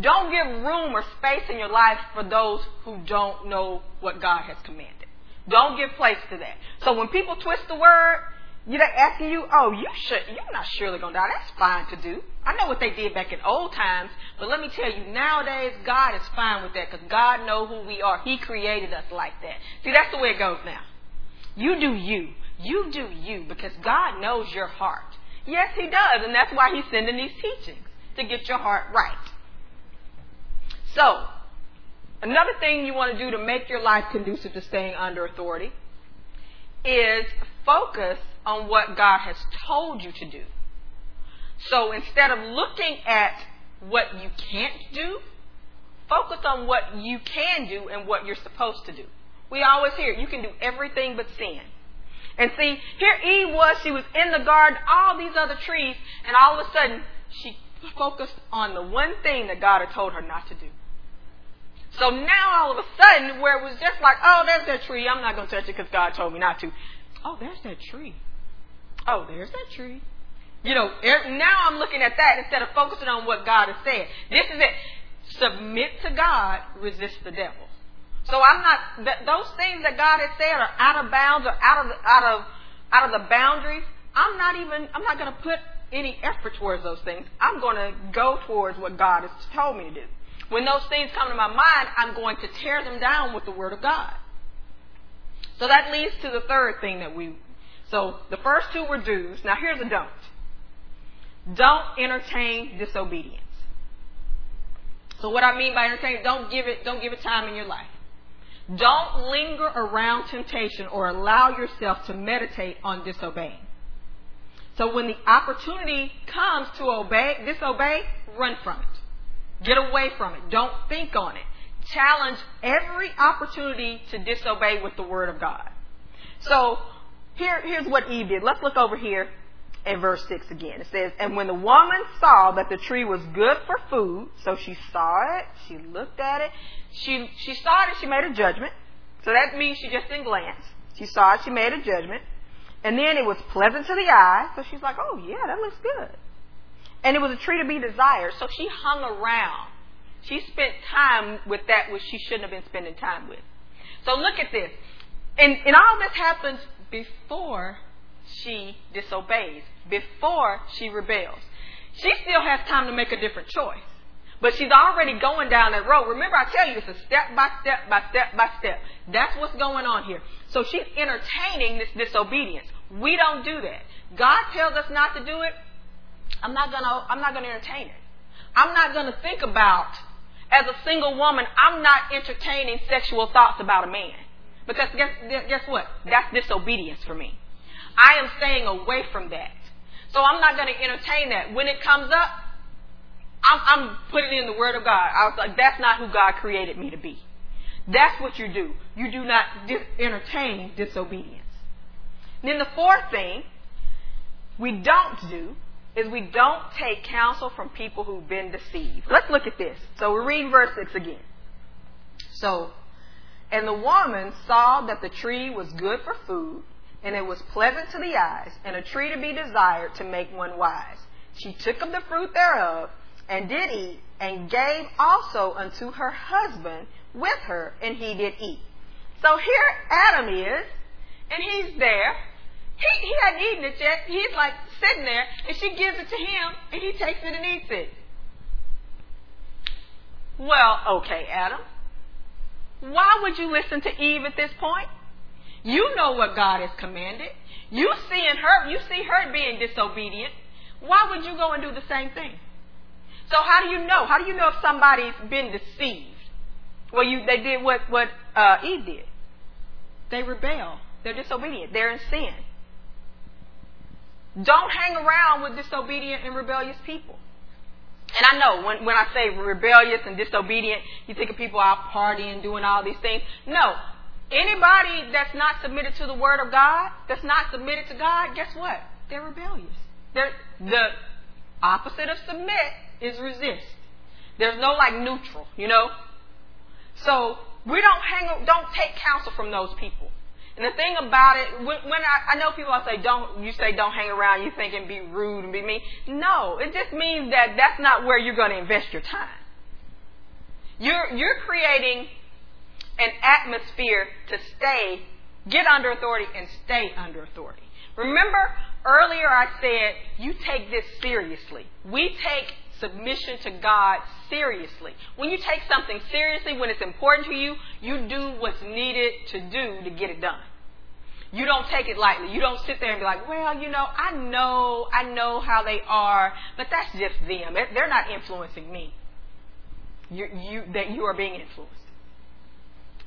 Don't give room or space in your life for those who don't know what God has commanded. Don't give place to that. So when people twist the word, you're asking you, oh, you should, you're not surely going to die. That's fine to do. I know what they did back in old times, but let me tell you, nowadays, God is fine with that because God knows who we are. He created us like that. See, that's the way it goes now. You do you. You do you because God knows your heart. Yes, He does, and that's why He's sending these teachings to get your heart right. So, another thing you want to do to make your life conducive to staying under authority is focus on what God has told you to do. So instead of looking at what you can't do, focus on what you can do and what you're supposed to do. We always hear you can do everything but sin. And see, here Eve was, she was in the garden, all these other trees, and all of a sudden she focused on the one thing that God had told her not to do. So now all of a sudden, where it was just like, oh, there's that tree, I'm not going to touch it because God told me not to. Oh, there's that tree. Oh, there's that tree. You know, er, now I'm looking at that instead of focusing on what God has said. This is it. Submit to God, resist the devil. So I'm not, th- those things that God has said are out of bounds or out of, out of, out of the boundaries. I'm not even, I'm not going to put any effort towards those things. I'm going to go towards what God has told me to do. When those things come to my mind, I'm going to tear them down with the Word of God. So that leads to the third thing that we. So the first two were do's. Now here's a don't. Don't entertain disobedience. So what I mean by entertain, don't give it, don't give it time in your life. Don't linger around temptation or allow yourself to meditate on disobeying. So when the opportunity comes to obey, disobey, run from it. Get away from it. Don't think on it challenge every opportunity to disobey with the word of God. So here, here's what Eve did. Let's look over here at verse 6 again. It says, And when the woman saw that the tree was good for food, so she saw it, she looked at it, she, she saw it and she made a judgment. So that means she just didn't glance. She saw it, she made a judgment. And then it was pleasant to the eye, so she's like, oh yeah, that looks good. And it was a tree to be desired, so she hung around she spent time with that which she shouldn't have been spending time with. So look at this. And, and all this happens before she disobeys, before she rebels. She still has time to make a different choice. But she's already going down that road. Remember, I tell you, it's a step by step by step by step. That's what's going on here. So she's entertaining this disobedience. We don't do that. God tells us not to do it. I'm not gonna, I'm not gonna entertain it. I'm not gonna think about as a single woman, I'm not entertaining sexual thoughts about a man. Because guess, guess what? That's disobedience for me. I am staying away from that. So I'm not going to entertain that. When it comes up, I'm, I'm putting in the Word of God. I was like, that's not who God created me to be. That's what you do. You do not dis- entertain disobedience. And then the fourth thing we don't do is we don't take counsel from people who've been deceived. Let's look at this. So we read verse 6 again. So, and the woman saw that the tree was good for food, and it was pleasant to the eyes, and a tree to be desired to make one wise. She took of the fruit thereof, and did eat, and gave also unto her husband with her, and he did eat. So here Adam is, and he's there. He, he hadn't eaten it yet. He's like sitting there, and she gives it to him, and he takes it and eats it. Well, okay, Adam. Why would you listen to Eve at this point? You know what God has commanded. You seeing her, you see her being disobedient. Why would you go and do the same thing? So how do you know? How do you know if somebody's been deceived? Well, you they did what what uh, Eve did. They rebel. They're disobedient. They're in sin. Don't hang around with disobedient and rebellious people. And I know when, when I say rebellious and disobedient, you think of people out partying, doing all these things. No. Anybody that's not submitted to the Word of God, that's not submitted to God, guess what? They're rebellious. They're, the opposite of submit is resist. There's no like neutral, you know? So we don't hang, don't take counsel from those people. And the thing about it, when, when I, I know people I say don't, you say don't hang around, you think and be rude and be mean. No, it just means that that's not where you're going to invest your time. You're, you're creating an atmosphere to stay, get under authority and stay under authority. Remember earlier I said you take this seriously. We take submission to God seriously. When you take something seriously, when it's important to you, you do what's needed to do to get it done. You don't take it lightly. You don't sit there and be like, well, you know, I know, I know how they are, but that's just them. They're not influencing me. You, you, that you are being influenced.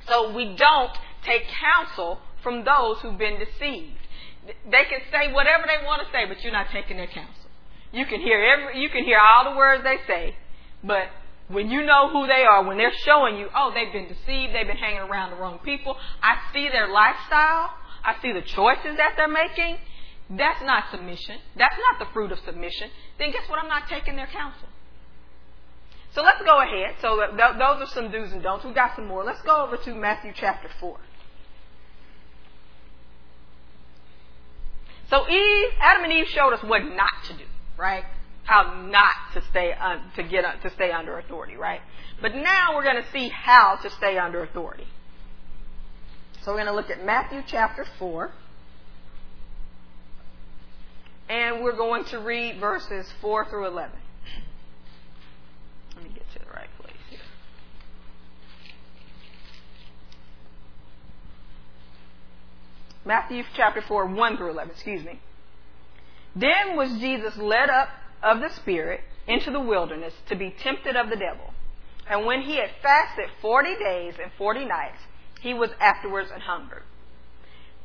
So we don't take counsel from those who've been deceived. They can say whatever they want to say, but you're not taking their counsel. You can hear every, you can hear all the words they say, but when you know who they are, when they're showing you, oh, they've been deceived, they've been hanging around the wrong people, I see their lifestyle, I see the choices that they're making, that's not submission. That's not the fruit of submission. Then guess what? I'm not taking their counsel. So let's go ahead. So th- those are some do's and don'ts. We've got some more. Let's go over to Matthew chapter 4. So Eve, Adam and Eve showed us what not to do, right? How not to stay un- to get to stay under authority, right? But now we're going to see how to stay under authority. So we're going to look at Matthew chapter 4. And we're going to read verses 4 through 11. Let me get to the right place here. Matthew chapter 4, 1 through 11, excuse me. Then was Jesus led up of the Spirit into the wilderness to be tempted of the devil. And when he had fasted forty days and forty nights, he was afterwards an hungered.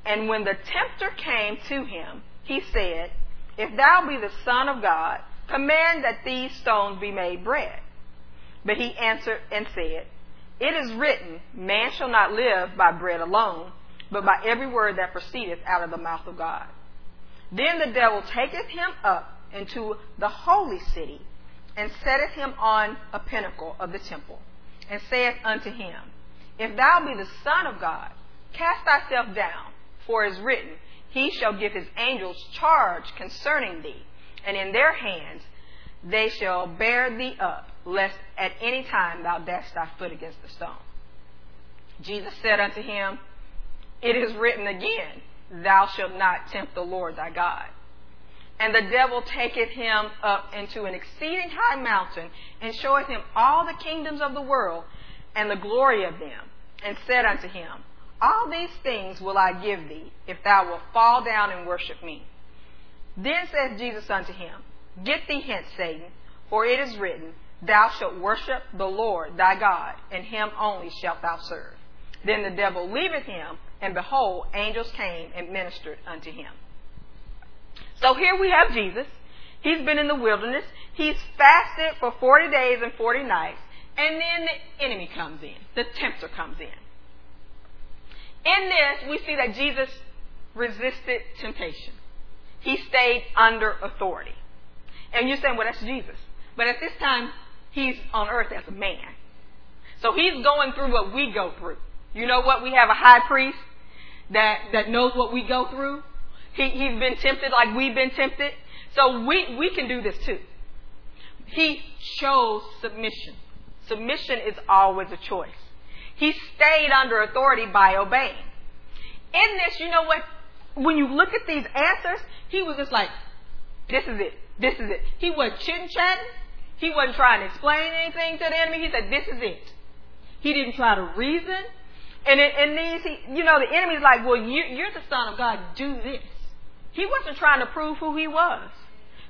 And when the tempter came to him, he said, If thou be the Son of God, command that these stones be made bread. But he answered and said, It is written, Man shall not live by bread alone, but by every word that proceedeth out of the mouth of God. Then the devil taketh him up into the holy city, and setteth him on a pinnacle of the temple, and saith unto him, If thou be the Son of God, cast thyself down, for it is written, He shall give his angels charge concerning thee, and in their hands they shall bear thee up, lest at any time thou dash thy foot against the stone. Jesus said unto him, It is written again, Thou shalt not tempt the Lord thy God. And the devil taketh him up into an exceeding high mountain, and showeth him all the kingdoms of the world, and the glory of them, and said unto him, All these things will I give thee, if thou wilt fall down and worship me. Then saith Jesus unto him, Get thee hence, Satan, for it is written, Thou shalt worship the Lord thy God, and him only shalt thou serve. Then the devil leaveth him, and behold, angels came and ministered unto him. So here we have Jesus. He's been in the wilderness. He's fasted for 40 days and 40 nights. And then the enemy comes in, the tempter comes in. In this, we see that Jesus resisted temptation. He stayed under authority. And you're saying, well, that's Jesus. But at this time, he's on earth as a man. So he's going through what we go through. You know what? We have a high priest that, that knows what we go through. He, he's been tempted like we've been tempted. So we, we can do this too. He chose submission. Submission is always a choice. He stayed under authority by obeying. In this, you know what? When you look at these answers, he was just like, this is it. This is it. He wasn't chit chatting. He wasn't trying to explain anything to the enemy. He said, this is it. He didn't try to reason. And in, these, he, you know, the enemy's like, well, you, you're the son of God. Do this. He wasn't trying to prove who he was.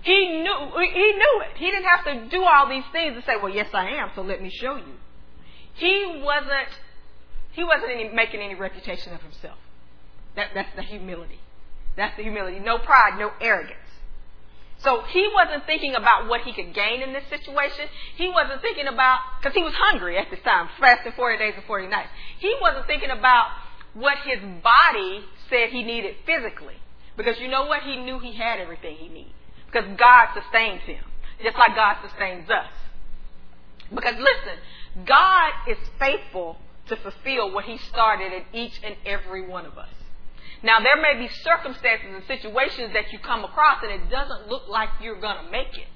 He knew, he knew it. He didn't have to do all these things to say, well, yes, I am, so let me show you. He wasn't, he wasn't any, making any reputation of himself. That, that's the humility. That's the humility. No pride, no arrogance. So he wasn't thinking about what he could gain in this situation. He wasn't thinking about, because he was hungry at this time, fasting 40 days and 40 nights. He wasn't thinking about what his body said he needed physically. Because you know what? He knew he had everything he needed. Because God sustains him. Just like God sustains us. Because listen, God is faithful to fulfill what he started in each and every one of us. Now, there may be circumstances and situations that you come across and it doesn't look like you're going to make it.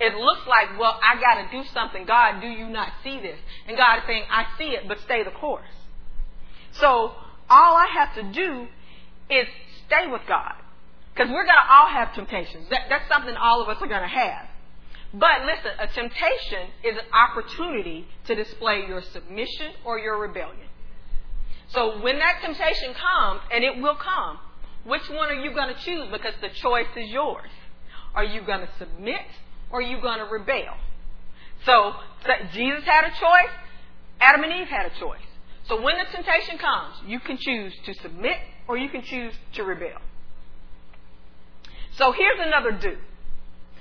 It looks like, well, I got to do something. God, do you not see this? And God is saying, I see it, but stay the course. So, all I have to do is stay with God. Because we're going to all have temptations. That, that's something all of us are going to have. But listen, a temptation is an opportunity to display your submission or your rebellion. So when that temptation comes, and it will come, which one are you going to choose? Because the choice is yours. Are you going to submit or are you going to rebel? So Jesus had a choice, Adam and Eve had a choice. So when the temptation comes, you can choose to submit or you can choose to rebel. So here's another do.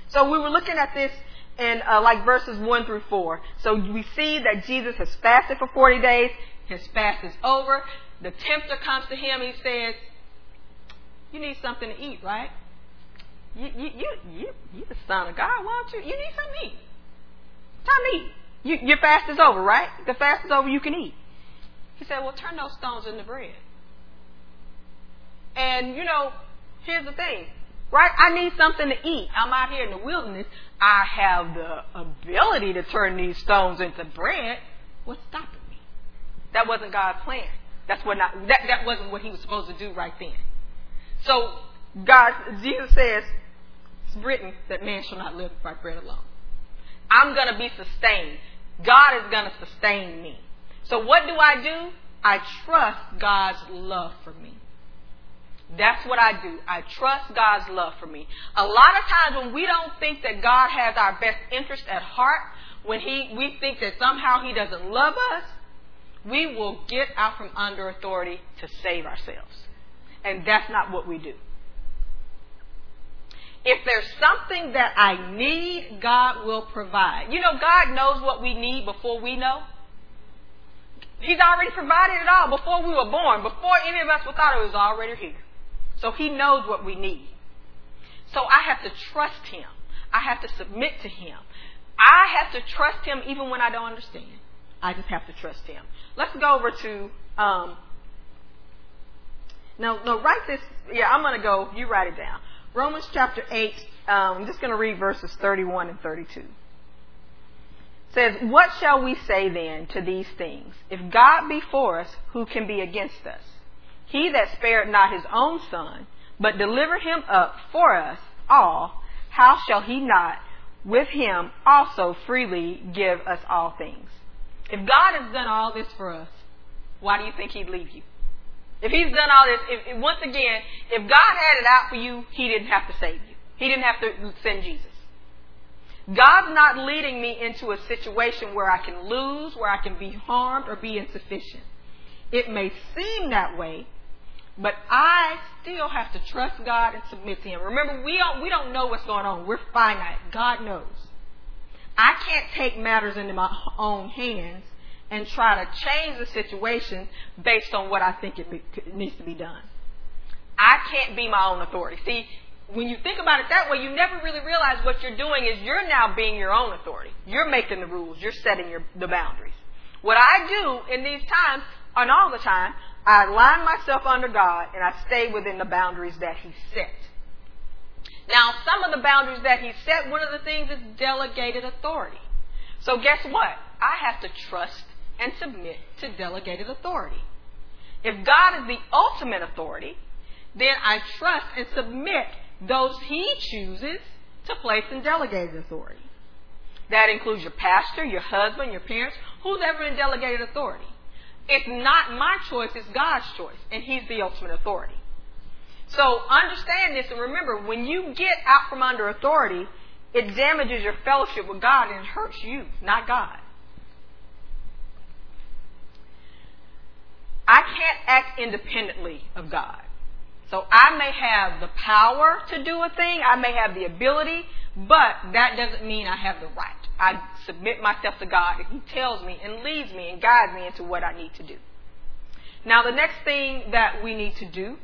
So we were looking at this in uh, like verses 1 through 4. So we see that Jesus has fasted for 40 days. His fast is over. The tempter comes to him. He says, You need something to eat, right? You, you, you, you, you the son of God. Why don't you? You need something to eat. Time to eat. You, your fast is over, right? The fast is over. You can eat. He said, Well, turn those stones into bread. And, you know, here's the thing Right? I need something to eat. I'm out here in the wilderness. I have the ability to turn these stones into bread. What's stopping me? That wasn't God's plan. That's what not, that, that wasn't what he was supposed to do right then. So God, Jesus says, it's written that man shall not live by bread alone. I'm going to be sustained. God is going to sustain me. So what do I do? I trust God's love for me. That's what I do. I trust God's love for me. A lot of times when we don't think that God has our best interest at heart, when he, we think that somehow He doesn't love us, we will get out from under authority to save ourselves. And that's not what we do. If there's something that I need, God will provide. You know, God knows what we need before we know. He's already provided it all before we were born. Before any of us were thought it was already here. So he knows what we need. So I have to trust him. I have to submit to him. I have to trust him even when I don't understand. I just have to trust him. Let's go over to um, now, no, write this. Yeah, I'm going to go. You write it down. Romans chapter 8. Um, I'm just going to read verses 31 and 32. It says, What shall we say then to these things? If God be for us, who can be against us? He that spared not his own son, but delivered him up for us all, how shall he not with him also freely give us all things? If God has done all this for us, why do you think he'd leave you? If he's done all this, if, once again, if God had it out for you, he didn't have to save you. He didn't have to send Jesus. God's not leading me into a situation where I can lose, where I can be harmed, or be insufficient. It may seem that way, but I still have to trust God and submit to Him. Remember, we don't, we don't know what's going on. We're finite. God knows. I can't take matters into my own hands and try to change the situation based on what I think it, be, needs to be done. I can't be my own authority. See, when you think about it that way, you never really realize what you're doing is you're now being your own authority. You're making the rules. You're setting your, the boundaries. What I do in these times, and all the time, I line myself under God and I stay within the boundaries that He set. Now, some of the boundaries that He set, one of the things is delegated authority. So guess what? I have to trust and submit to delegated authority. If God is the ultimate authority, then I trust and submit those He chooses to place in delegated authority. That includes your pastor, your husband, your parents, who's ever in delegated authority. It's not my choice, it's God's choice, and He's the ultimate authority. So understand this and remember, when you get out from under authority, it damages your fellowship with God and hurts you, not God. I can't act independently of God. So I may have the power to do a thing, I may have the ability, but that doesn't mean I have the right. I submit myself to God and He tells me and leads me and guides me into what I need to do. Now, the next thing that we need to do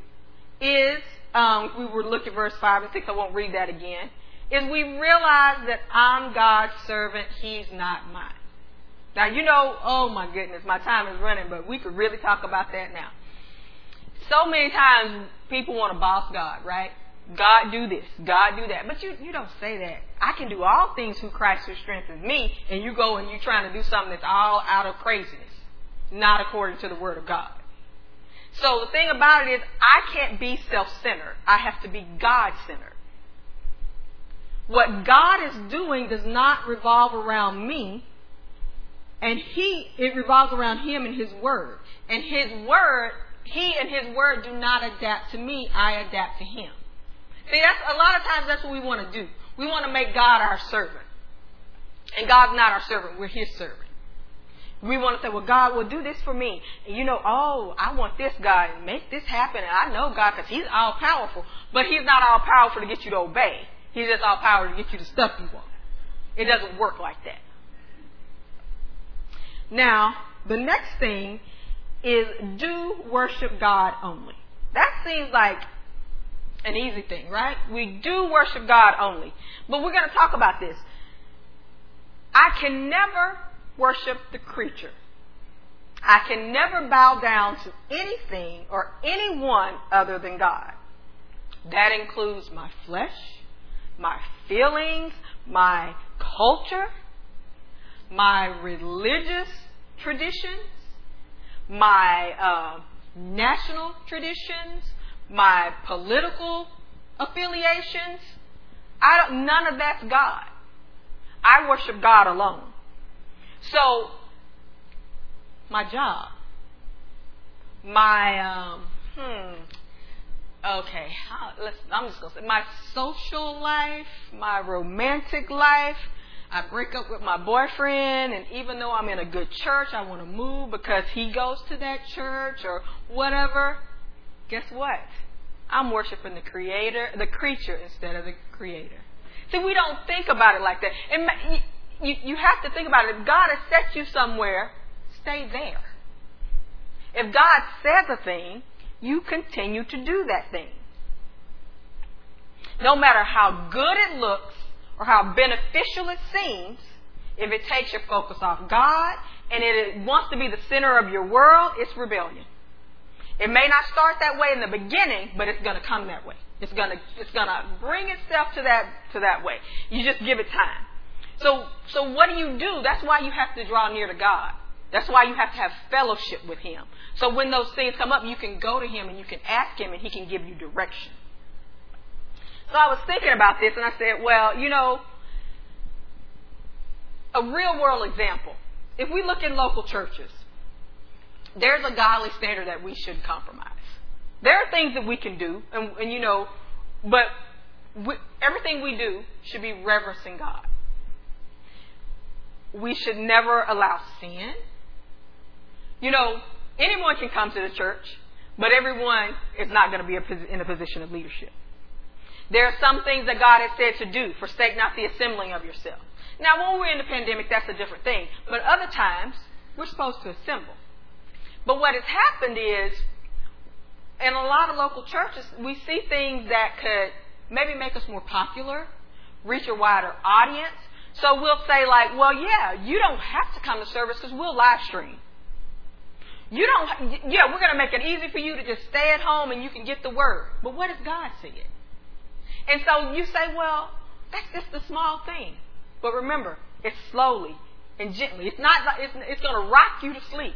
is, um, we were looking at verse 5 and 6, I won't read that again, is we realize that I'm God's servant, He's not mine. Now, you know, oh my goodness, my time is running, but we could really talk about that now. So many times people want to boss God, right? God do this, God do that. But you, you don't say that. I can do all things through Christ who strengthens me, and you go and you're trying to do something that's all out of craziness, not according to the Word of God. So the thing about it is, I can't be self-centered. I have to be God-centered. What God is doing does not revolve around me, and He, it revolves around Him and His Word. And His Word, He and His Word do not adapt to me, I adapt to Him. See, that's a lot of times that's what we want to do. We want to make God our servant. And God's not our servant, we're his servant. We want to say, well, God will do this for me. And you know, oh, I want this guy make this happen. And I know God because he's all powerful. But he's not all powerful to get you to obey. He's just all powerful to get you the stuff you want. It doesn't work like that. Now, the next thing is do worship God only. That seems like an easy thing, right? We do worship God only. But we're going to talk about this. I can never worship the creature. I can never bow down to anything or anyone other than God. That includes my flesh, my feelings, my culture, my religious traditions, my uh, national traditions, my political affiliations. I don't, none of that's God. I worship God alone. So, my job, my, um, hmm, okay, let's, I'm just going to say my social life, my romantic life. I break up with my boyfriend, and even though I'm in a good church, I want to move because he goes to that church or whatever guess what? I'm worshiping the creator, the creature instead of the creator. See, we don't think about it like that. And you, you have to think about it. If God has set you somewhere, stay there. If God says a thing, you continue to do that thing. No matter how good it looks or how beneficial it seems, if it takes your focus off God and it wants to be the center of your world, it's rebellion. It may not start that way in the beginning, but it's going to come that way. It's going to it's going to bring itself to that to that way. You just give it time. So so what do you do? That's why you have to draw near to God. That's why you have to have fellowship with Him. So when those things come up, you can go to Him and you can ask Him, and He can give you direction. So I was thinking about this, and I said, well, you know, a real world example. If we look in local churches, there's a godly standard that we shouldn't compromise. There are things that we can do, and, and you know, but we, everything we do should be reverencing God. We should never allow sin. You know, anyone can come to the church, but everyone is not going to be in a position of leadership. There are some things that God has said to do. Forsake not the assembling of yourself. Now, when we're in the pandemic, that's a different thing. But other times, we're supposed to assemble. But what has happened is, in a lot of local churches, we see things that could maybe make us more popular, reach a wider audience. So we'll say like, well, yeah, you don't have to come to service because we'll live stream. You don't, yeah, we're going to make it easy for you to just stay at home and you can get the word. But what does God it? And so you say, well, that's just a small thing. But remember, it's slowly and gently. It's not, it's, it's going to rock you to sleep.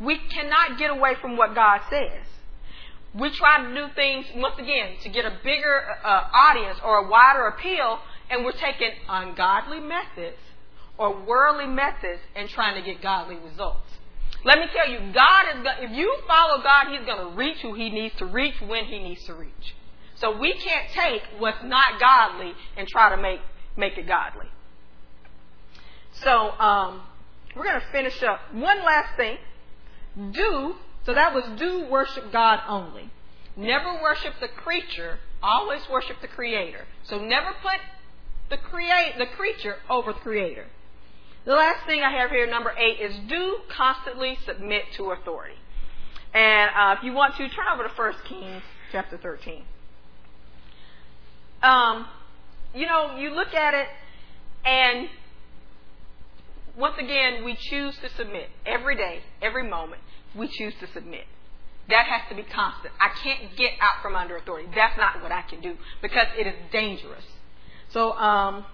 We cannot get away from what God says. We try to do things, once again, to get a bigger uh, audience or a wider appeal, and we're taking ungodly methods or worldly methods and trying to get godly results. Let me tell you, God is if you follow God, He's going to reach who He needs to reach when He needs to reach. So we can't take what's not godly and try to make make it godly. So um, we're going to finish up. One last thing. Do so that was do worship God only. Never worship the creature. Always worship the Creator. So never put the create the creature over the Creator. The last thing I have here, number eight, is do constantly submit to authority. And uh, if you want to, turn over to 1 Kings chapter 13. Um, you know, you look at it, and once again, we choose to submit every day, every moment. We choose to submit. That has to be constant. I can't get out from under authority. That's not what I can do because it is dangerous. So, um,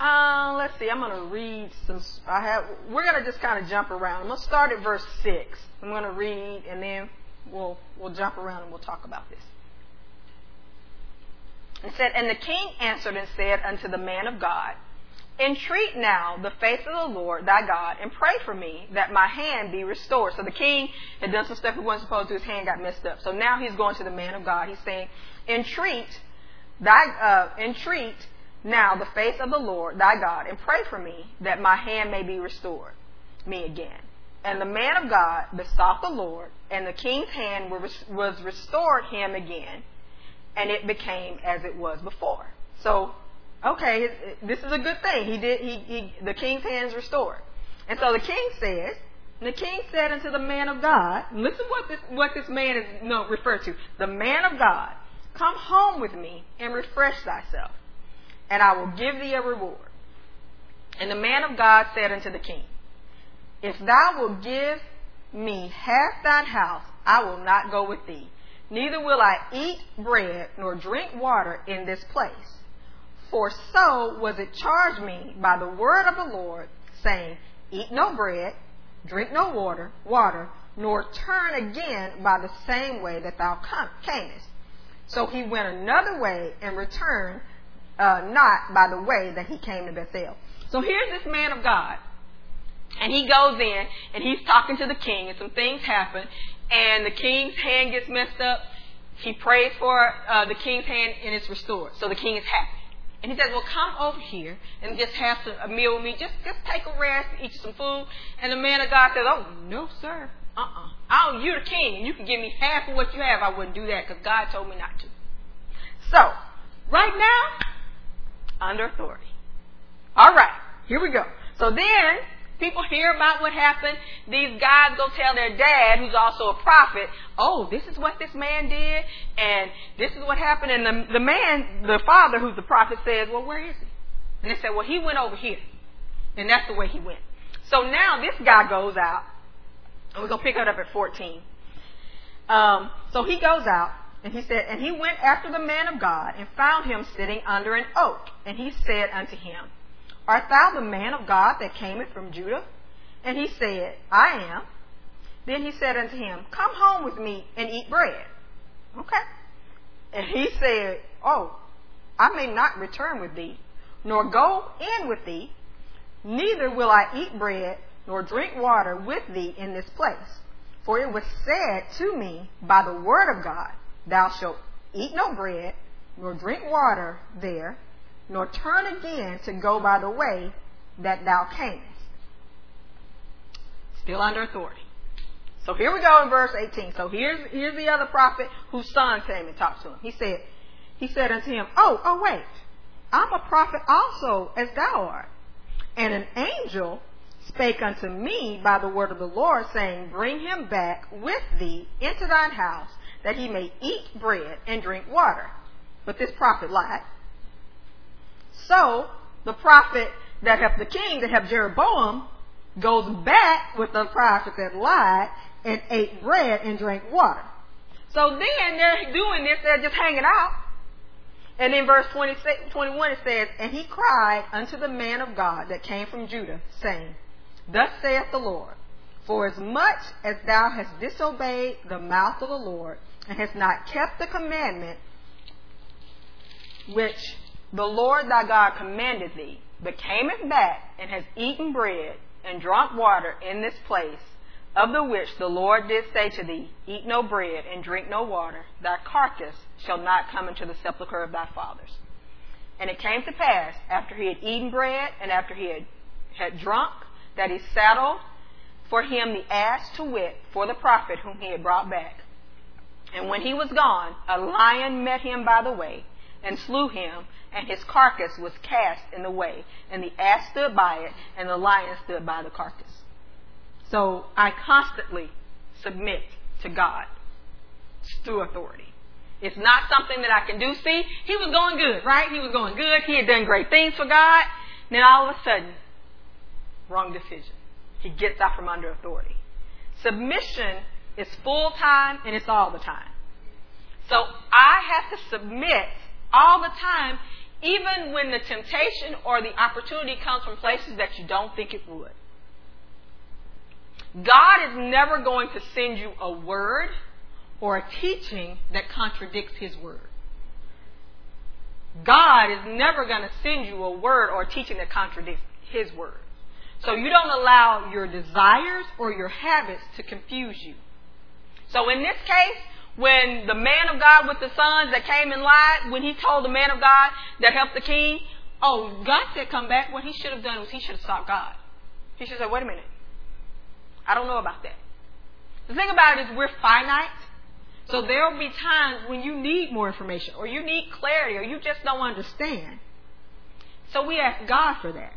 uh, let's see. I'm going to read some. I have. We're going to just kind of jump around. I'm going to start at verse six. I'm going to read, and then we'll we'll jump around and we'll talk about this. It said, and the king answered and said unto the man of God, Entreat now the face of the Lord thy God, and pray for me that my hand be restored. So the king had done some stuff he wasn't supposed to. His hand got messed up. So now he's going to the man of God. He's saying, Entreat thy uh, entreat now the face of the Lord thy God, and pray for me that my hand may be restored me again. And the man of God besought the Lord, and the king's hand was restored him again, and it became as it was before. So, okay, this is a good thing. He did. He, he the king's hands restored, and so the king says. the king said unto the man of God, listen what this what this man is no, referred to. The man of God, come home with me and refresh thyself and I will give thee a reward. And the man of God said unto the king, If thou wilt give me half thine house, I will not go with thee. Neither will I eat bread nor drink water in this place. For so was it charged me by the word of the Lord, saying, Eat no bread, drink no water, water, nor turn again by the same way that thou camest. So he went another way and returned uh, not by the way that he came to Bethel. So here's this man of God. And he goes in and he's talking to the king, and some things happen, and the king's hand gets messed up. He prays for uh, the king's hand, and it's restored. So the king is happy. And he says, Well, come over here and just have some, a meal with me. Just, just take a rest, eat some food. And the man of God says, Oh, no, sir. Uh uh-uh. uh. You're the king, and you can give me half of what you have. I wouldn't do that because God told me not to. So, right now, under authority. All right, here we go. So then people hear about what happened. These guys go tell their dad, who's also a prophet, oh, this is what this man did, and this is what happened. And the, the man, the father, who's the prophet, says, well, where is he? And they said, well, he went over here. And that's the way he went. So now this guy goes out, and we're going to pick it up at 14. Um, so he goes out, and he said, And he went after the man of God and found him sitting under an oak. And he said unto him, Art thou the man of God that cameth from Judah? And he said, I am. Then he said unto him, Come home with me and eat bread. Okay. And he said, Oh, I may not return with thee, nor go in with thee, neither will I eat bread nor drink water with thee in this place. For it was said to me by the word of God, Thou shalt eat no bread, nor drink water there, nor turn again to go by the way that thou camest. Still under authority. So here we go in verse 18. So here's, here's the other prophet whose son came and talked to him. He said, he said unto him, Oh, oh, wait. I'm a prophet also, as thou art. And an angel spake unto me by the word of the Lord, saying, Bring him back with thee into thine house, that he may eat bread and drink water. But this prophet lied. So the prophet that helped the king, that helped Jeroboam, goes back with the prophet that lied and ate bread and drank water. So then they're doing this, they're just hanging out. And in verse 26, 21 it says, And he cried unto the man of God that came from Judah, saying, Thus saith the Lord, For as much as thou hast disobeyed the mouth of the Lord, and hast not kept the commandment which the Lord thy God commanded thee, but camest back and hast eaten bread and drunk water in this place, of the which the Lord did say to thee, Eat no bread and drink no water, thy carcass shall not come into the sepulchre of thy fathers. And it came to pass, after he had eaten bread and after he had, had drunk, that he saddled for him the ass to wit for the prophet whom he had brought back. And when he was gone, a lion met him by the way and slew him, and his carcass was cast in the way. And the ass stood by it, and the lion stood by the carcass. So I constantly submit to God through authority. It's not something that I can do. See, he was going good, right? He was going good. He had done great things for God. Then all of a sudden, wrong decision. He gets out from under authority. Submission is full time and it's all the time. So I have to submit all the time, even when the temptation or the opportunity comes from places that you don't think it would. God is never going to send you a word or a teaching that contradicts His word. God is never going to send you a word or a teaching that contradicts His word. So you don't allow your desires or your habits to confuse you. So in this case, when the man of God with the sons that came and lied, when he told the man of God that helped the king, oh, God said come back. What he should have done was he should have sought God. He should have said, wait a minute. I don't know about that. The thing about it is we're finite. So there will be times when you need more information or you need clarity or you just don't understand. So we ask God for that.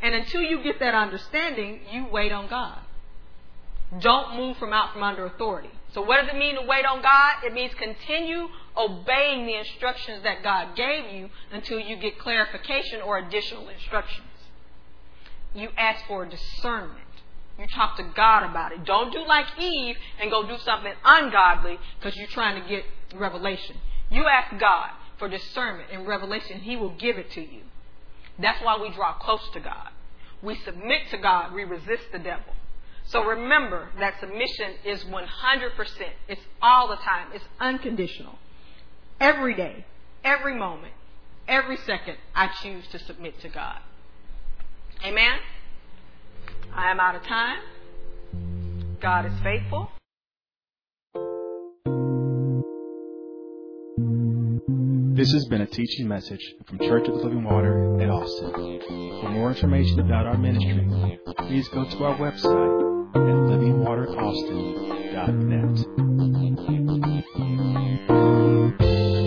And until you get that understanding, you wait on God. Don't move from out from under authority. So what does it mean to wait on God? It means continue obeying the instructions that God gave you until you get clarification or additional instructions. You ask for discernment. You talk to God about it. Don't do like Eve and go do something ungodly because you're trying to get revelation. You ask God for discernment and revelation. He will give it to you. That's why we draw close to God. We submit to God. We resist the devil. So remember that submission is 100%. It's all the time. It's unconditional. Every day, every moment, every second, I choose to submit to God. Amen? I am out of time. God is faithful. This has been a teaching message from Church of the Living Water in Austin. For more information about our ministry, please go to our website at livingwateraustin.net.